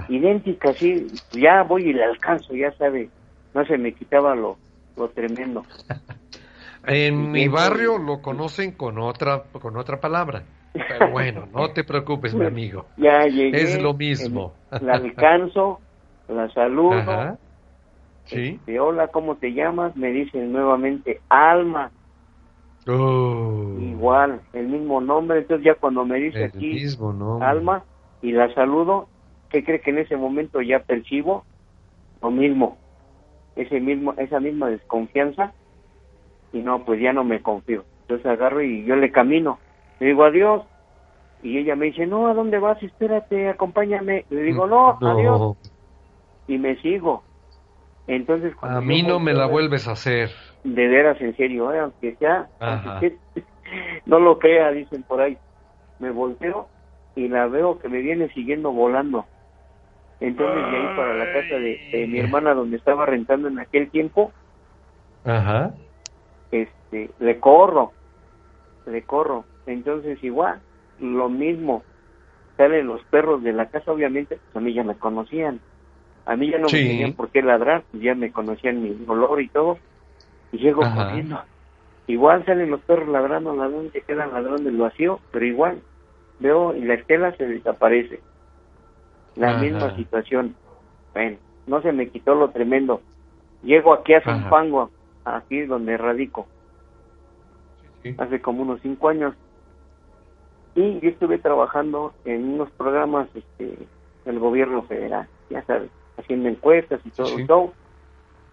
Idéntica, sí, ya voy y le alcanzo, ya sabe, no se me quitaba lo, lo tremendo. en mi barrio lo conocen con otra, con otra palabra. Pero bueno, no te preocupes, mi amigo. Ya llegué. Es lo mismo. La alcanzo, la saludo. Ajá. Sí. Este, hola, ¿cómo te llamas? Me dicen nuevamente Alma. Oh. Igual, el mismo nombre. Entonces ya cuando me dice el aquí mismo Alma y la saludo, ¿qué cree que en ese momento ya percibo? Lo mismo. Ese mismo, esa misma desconfianza. Y no, pues ya no me confío. Entonces agarro y yo le camino. Le digo adiós. Y ella me dice, no, ¿a dónde vas? Espérate, acompáñame. Le digo, no, adiós. Y me sigo. Entonces, a mí no me la vuelves a hacer. De veras, en serio, ¿eh? aunque sea, no lo crea, dicen por ahí. Me volteo y la veo que me viene siguiendo volando. Entonces, de ahí para la casa de, mi hermana, donde estaba rentando en aquel tiempo, Ajá. este, le corro, le corro. Entonces, igual, lo mismo. Salen los perros de la casa, obviamente, pues a mí ya me conocían a mí ya no me tenían por qué ladrar, ya me conocían mi olor y todo. Y llego corriendo. Igual salen los perros ladrando, ladrando, se quedan ladrando el vacío, pero igual veo y la estela se desaparece. La misma situación. Bueno, no se me quitó lo tremendo. Llego aquí a Zampango, aquí donde radico. Hace como unos cinco años. Y yo estuve trabajando en unos programas este, del gobierno federal, ya sabes haciendo encuestas y todo,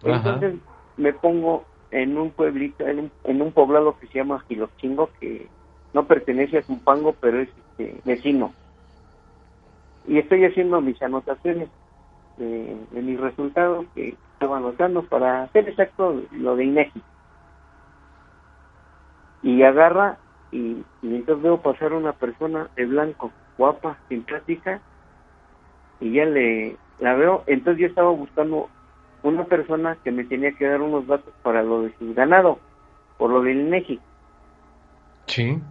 Entonces me pongo en un pueblito, en un, en un poblado que se llama Gilochingo, que no pertenece a Zumpango, pero es este, vecino. Y estoy haciendo mis anotaciones de, mis resultados que estaba anotando para hacer exacto lo de INEGI. Y agarra y, y entonces veo pasar una persona de blanco, guapa, simpática, y ya le, la veo, entonces yo estaba buscando una persona que me tenía que dar unos datos para lo de su ganado, por lo del INEGI. Sí.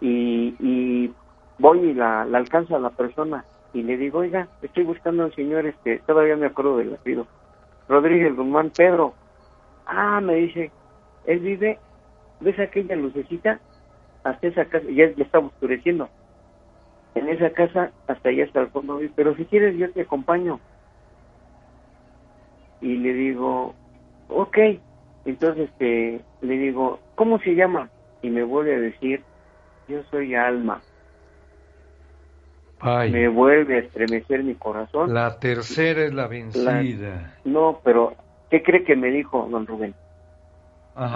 Y, y voy y la, la alcanzo a la persona y le digo, oiga, estoy buscando a un señor, este, todavía me acuerdo del apellido, Rodríguez Guzmán Pedro. Ah, me dice, él vive, ¿ves aquella lucecita? Hasta esa casa, ya, ya está oscureciendo en esa casa hasta allá hasta el fondo, pero si quieres yo te acompaño. Y le digo, ok, entonces este, le digo, ¿cómo se llama? Y me vuelve a decir, yo soy Alma. Me vuelve a estremecer mi corazón. La tercera es la vencida. No, pero ¿qué cree que me dijo don Rubén?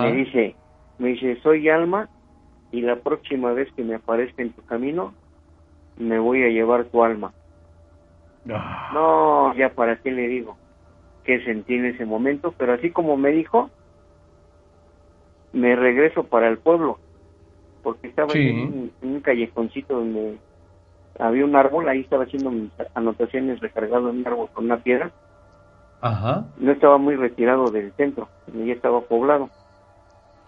Me dice, me dice, soy Alma y la próxima vez que me aparezca en tu camino, me voy a llevar tu alma. Ah. No, ya para qué le digo qué sentí en ese momento, pero así como me dijo, me regreso para el pueblo, porque estaba en, un, callejoncito donde había un árbol, ahí estaba haciendo mis anotaciones recargado en un árbol con una piedra. Ajá. No estaba muy retirado del centro, ya estaba poblado.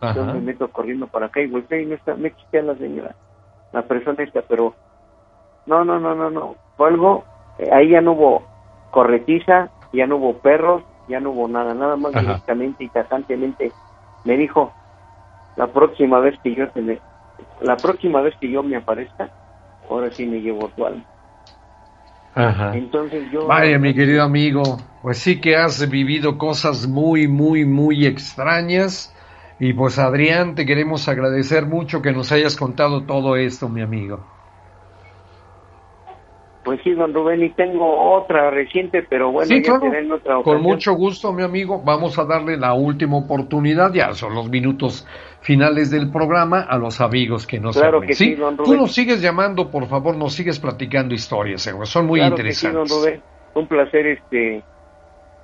Entonces me meto corriendo para acá y volteé y no está, me quité a la señora, la persona esta, pero no, no, no, no, no. Fue algo, eh, ahí ya no hubo corretiza, ya no hubo perros, ya no hubo nada, nada más directamente y tajantemente me dijo, la próxima vez que yo te la próxima vez que yo me aparezca, ahora sí me llevo tu alma. Ajá. Entonces yo... Vaya, mi querido amigo, pues sí que has vivido cosas muy, muy, muy extrañas. Y pues Adrián, te queremos agradecer mucho que nos hayas contado todo esto, mi amigo. Pues sí, don Rubén, y tengo otra reciente, pero bueno, ya otra ocasión. Con mucho gusto, mi amigo. Vamos a darle la última oportunidad, ya son los minutos finales del programa, a los amigos que nos Claro que sí, don Rubén. Tú nos sigues llamando, por favor, nos sigues platicando historias, son muy interesantes. don Rubén. Un placer este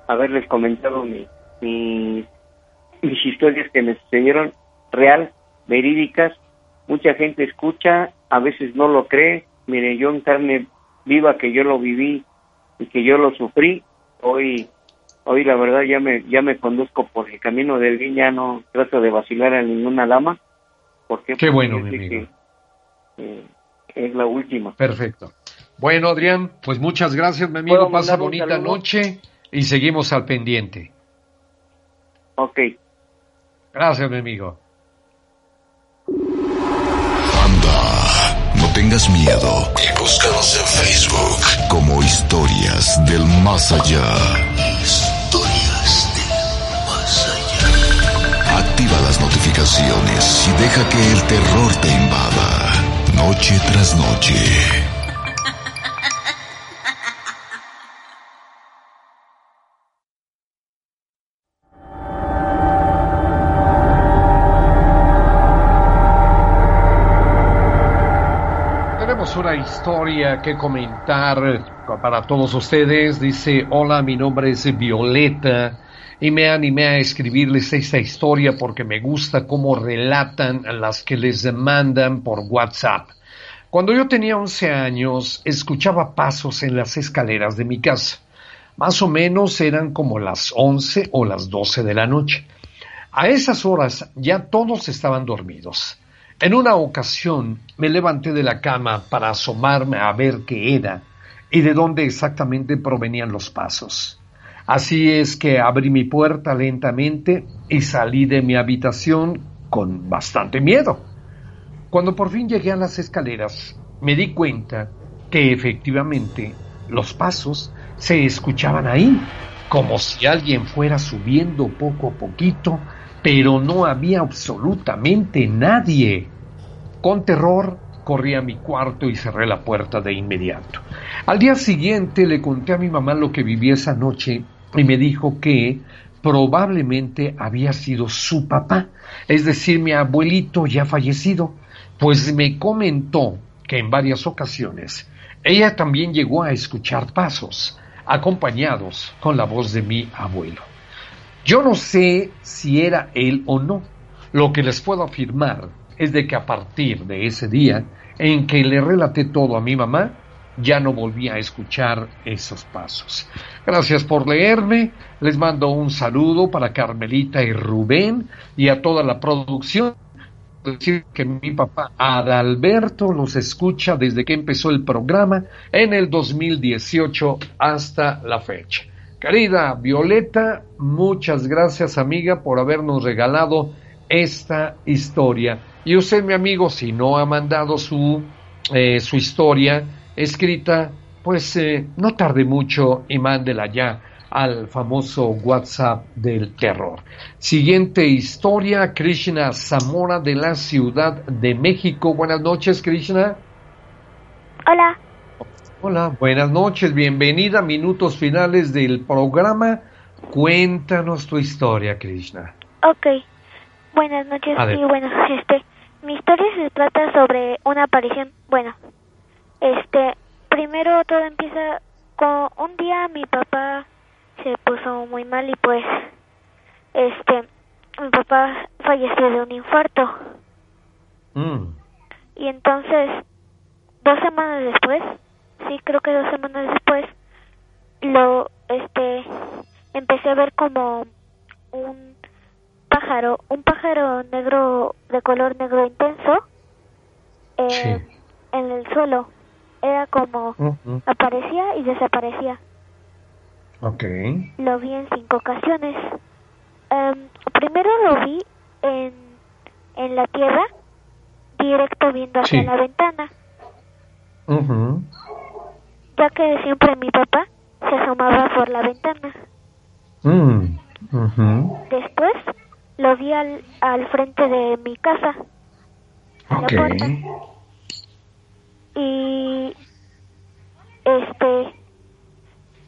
haberles comentado mi, mis historias que me sucedieron real, verídicas. Mucha gente escucha, a veces no lo cree. Mire, yo en carne viva que yo lo viví y que yo lo sufrí, hoy hoy la verdad ya me ya me conduzco por el camino del bien, ya no trato de vacilar a ninguna dama, porque Qué bueno, mi amigo. Eh, es la última. Perfecto. Bueno, Adrián, pues muchas gracias, mi amigo. Pasa bonita noche y seguimos al pendiente. Ok. Gracias, mi amigo. tengas miedo y búscanos en Facebook como Historias del Más Allá. Historias del Más Allá. Activa las notificaciones y deja que el terror te invada, noche tras noche. Historia que comentar para todos ustedes. Dice, hola, mi nombre es Violeta y me animé a escribirles esta historia porque me gusta cómo relatan las que les mandan por WhatsApp. Cuando yo tenía 11 años, escuchaba pasos en las escaleras de mi casa. Más o menos eran como las 11 o las 12 de la noche. A esas horas ya todos estaban dormidos. En una ocasión me levanté de la cama para asomarme a ver qué era y de dónde exactamente provenían los pasos. Así es que abrí mi puerta lentamente y salí de mi habitación con bastante miedo. Cuando por fin llegué a las escaleras, me di cuenta que efectivamente los pasos se escuchaban ahí, como si alguien fuera subiendo poco a poquito pero no había absolutamente nadie. Con terror corrí a mi cuarto y cerré la puerta de inmediato. Al día siguiente le conté a mi mamá lo que viví esa noche y me dijo que probablemente había sido su papá, es decir, mi abuelito ya fallecido, pues me comentó que en varias ocasiones ella también llegó a escuchar pasos, acompañados con la voz de mi abuelo. Yo no sé si era él o no. Lo que les puedo afirmar es de que a partir de ese día en que le relaté todo a mi mamá, ya no volví a escuchar esos pasos. Gracias por leerme. Les mando un saludo para Carmelita y Rubén y a toda la producción. Decir que mi papá Adalberto los escucha desde que empezó el programa en el 2018 hasta la fecha. Querida Violeta, muchas gracias amiga por habernos regalado esta historia. Y usted, mi amigo, si no ha mandado su, eh, su historia escrita, pues eh, no tarde mucho y mándela ya al famoso WhatsApp del terror. Siguiente historia, Krishna Zamora de la Ciudad de México. Buenas noches, Krishna. Hola. Hola, buenas noches, bienvenida a minutos finales del programa. Cuéntanos tu historia, Krishna. Ok, buenas noches y bueno, este, mi historia se trata sobre una aparición. Bueno, este, primero todo empieza con un día mi papá se puso muy mal y pues, este, mi papá falleció de un infarto. Mm. Y entonces, dos semanas después, sí, creo que dos semanas después, lo, este, empecé a ver como un pájaro, un pájaro negro, de color negro intenso, eh, en el suelo. Era como, aparecía y desaparecía. Ok. Lo vi en cinco ocasiones. Em, primero lo vi en, en la tierra, directo viendo hacia la ventana. Ya que siempre mi papá se asomaba por la ventana. Mm, Después lo vi al, al frente de mi casa. Y este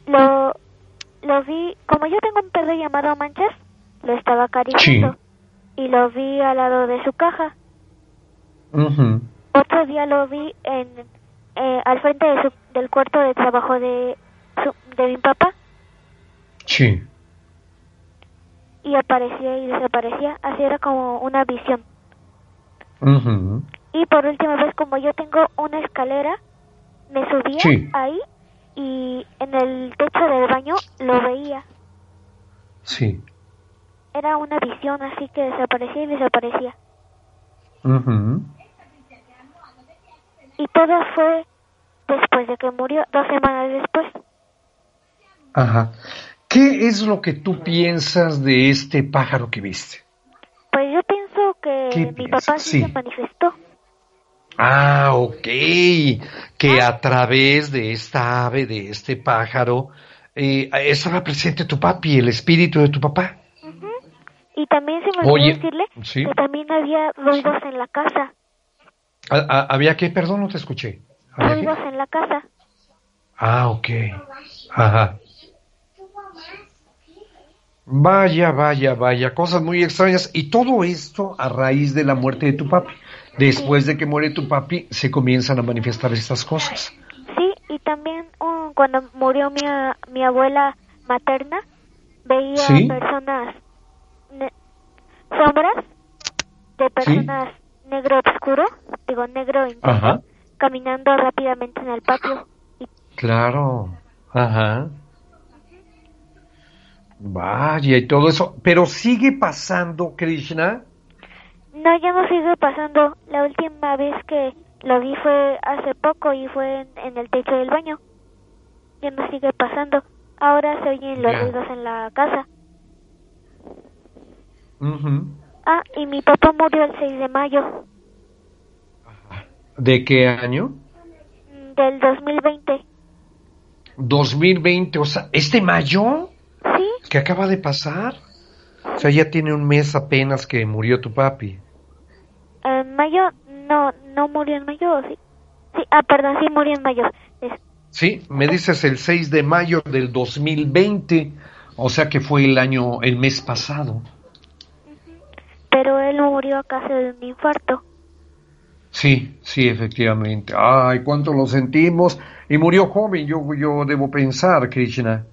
lo lo vi, como yo tengo un perro llamado Manchas, lo estaba acariciando y lo vi al lado de su caja. Otro día lo vi en eh, al frente de su, del cuarto de trabajo de de mi papá. Sí. Y aparecía y desaparecía, así era como una visión. Y por última vez, como yo tengo una escalera, me subía ahí y en el techo del baño lo veía. Sí. Era una visión así que desaparecía y desaparecía. Y todo fue después de que murió, dos semanas después. Ajá. ¿Qué es lo que tú piensas de este pájaro que viste? Pues yo pienso que mi papá sí se manifestó. Ah, ok. Que a través de esta ave, de este pájaro, eh, estaba presente tu papi, el espíritu de tu papá. Y también se me olvidó decirle que también había ruidos en la casa. ¿Había qué? Perdón, no te escuché. Ruidos en la casa. Ah, ok. Ajá. Vaya, vaya, vaya, cosas muy extrañas. Y todo esto a raíz de la muerte de tu papi. Después de que muere tu papi, se comienzan a manifestar estas cosas. Sí, y también um, cuando murió mi, mi abuela materna, veía personas, sombras de personas negro oscuro, digo negro intenso, caminando rápidamente en el patio. Claro, ajá. Vaya, y todo eso. Pero sigue pasando, Krishna. No, ya no sigue pasando. La última vez que lo vi fue hace poco y fue en, el techo del baño. Ya no sigue pasando. Ahora se oyen los ruidos en la casa. Ah, y mi papá murió el 6 de mayo. ¿De qué año? Del 2020. 2020, o sea, ¿este mayo? Sí. ¿Qué acaba de pasar? O sea, ya tiene un mes apenas que murió tu papi. En mayo, no, no murió en mayo, sí. Sí, ah, perdón, sí murió en mayo. Sí, me dices el 6 de mayo del 2020, o sea que fue el año, el mes pasado. Pero él murió a causa de un infarto. Sí, sí, efectivamente. Ay, cuánto lo sentimos. Y murió joven, yo, yo debo pensar, Krishna.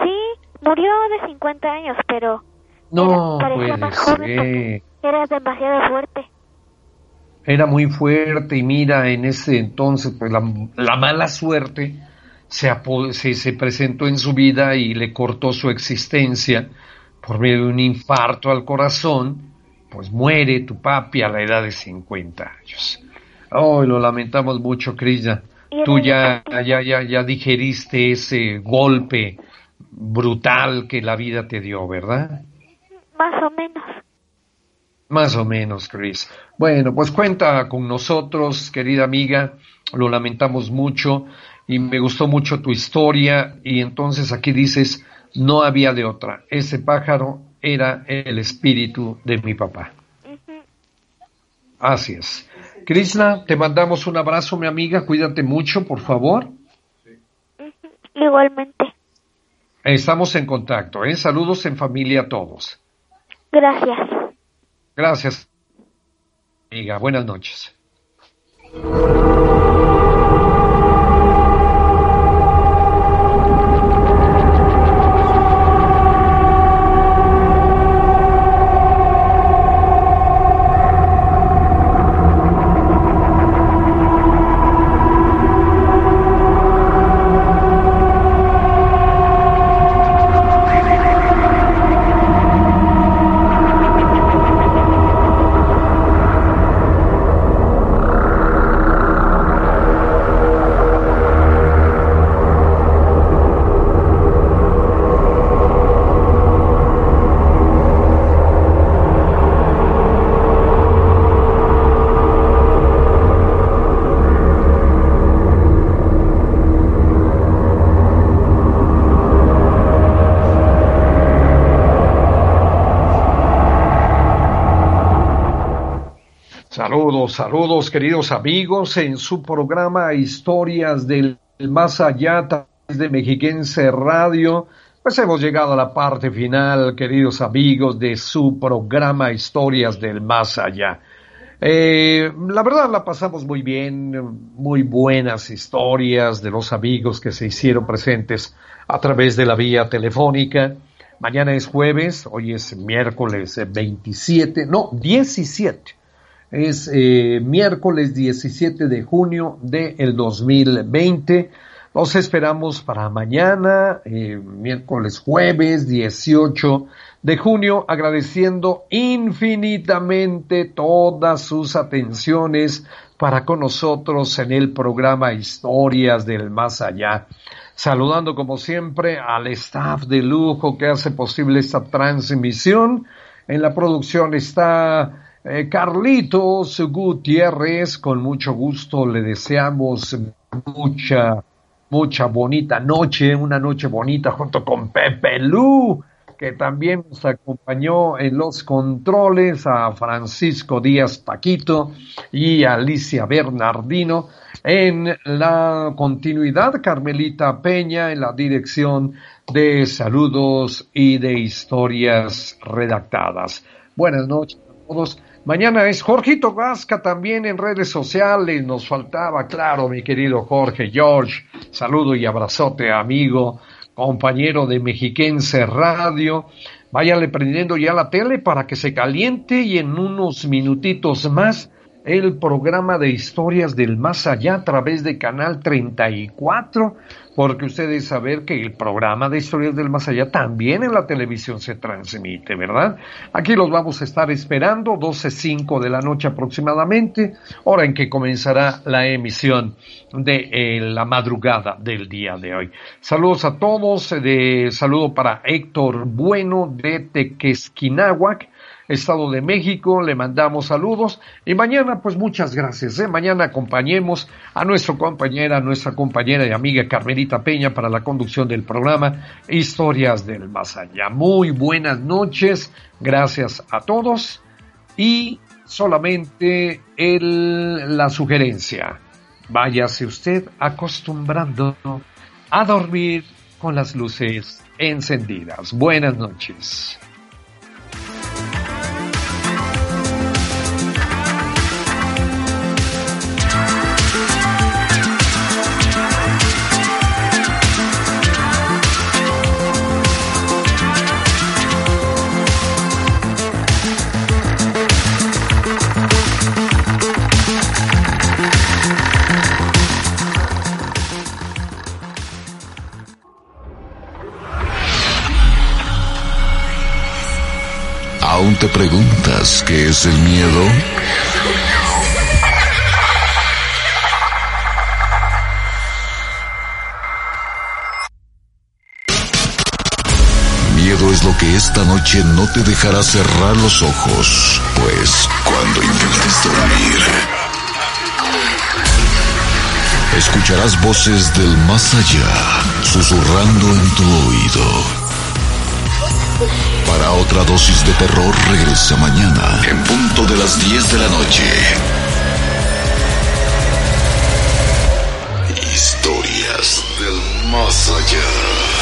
Sí, murió de 50 años, pero no puede más ser. Era demasiado fuerte. Era muy fuerte y mira, en ese entonces, pues la, mala suerte se, se, se presentó en su vida y le cortó su existencia por medio de un infarto al corazón, pues muere tu papi a la edad de 50 años. Ay, lo lamentamos mucho, Krishna. Tú ya, ya, ya, ya digeriste ese golpe brutal que la vida te dio, ¿verdad? Más o menos. Más o menos, Chris. Bueno, pues cuenta con nosotros, querida amiga. Lo lamentamos mucho y me gustó mucho tu historia. Y entonces aquí dices, no había de otra. Ese pájaro era el espíritu de mi papá. Así es. Krishna, te mandamos un abrazo, mi amiga. Cuídate mucho, por favor. Igualmente. Estamos en contacto, ¿eh? Saludos en familia a todos. Gracias. Gracias. Amiga, buenas noches. Saludos, queridos amigos en su programa Historias del Más Allá de Mexiquense Radio. Pues hemos llegado a la parte final, queridos amigos, de su programa Historias del Más Allá. Eh, la verdad la pasamos muy bien, muy buenas historias de los amigos que se hicieron presentes a través de la vía telefónica. Mañana es jueves, hoy es miércoles 27, no, 17 es eh, miércoles 17 de junio del 2020. Los esperamos para mañana, eh, miércoles jueves 18 de junio, agradeciendo infinitamente todas sus atenciones para con nosotros en el programa Historias del Más Allá. Saludando como siempre al staff de lujo que hace posible esta transmisión. En la producción está eh, Carlitos Gutiérrez, con mucho gusto le deseamos mucha, mucha bonita noche, una noche bonita junto con Pepe Lu, que también nos acompañó en los controles, a Francisco Díaz Paquito y Alicia Bernardino. En la continuidad, Carmelita Peña en la dirección de saludos y de historias redactadas. Buenas noches a todos. Mañana es Jorgito Vasca también en redes sociales. Nos faltaba, claro, mi querido Jorge George. Saludo y abrazote, amigo, compañero de Mexiquense Radio. Váyale prendiendo ya la tele para que se caliente y en unos minutitos más el programa de historias del más allá a través de Canal 34 porque ustedes saber que el programa de Historias del Más Allá también en la televisión se transmite, ¿verdad? Aquí los vamos a estar esperando, 12.05 de la noche aproximadamente, hora en que comenzará la emisión de eh, la madrugada del día de hoy. Saludos a todos, de saludo para Héctor Bueno de Tequesquinahuac, Estado de México, le mandamos saludos y mañana pues muchas gracias. ¿eh? Mañana acompañemos a nuestra compañera, nuestra compañera y amiga Carmelita Peña para la conducción del programa Historias del Más. Muy buenas noches, gracias a todos y solamente el, la sugerencia, váyase usted acostumbrando a dormir con las luces encendidas. Buenas noches. Te preguntas qué es el miedo? Miedo es lo que esta noche no te dejará cerrar los ojos, pues cuando intentes dormir, escucharás voces del más allá susurrando en tu oído. Para otra dosis de terror regresa mañana en punto de las 10 de la noche. Historias del más allá.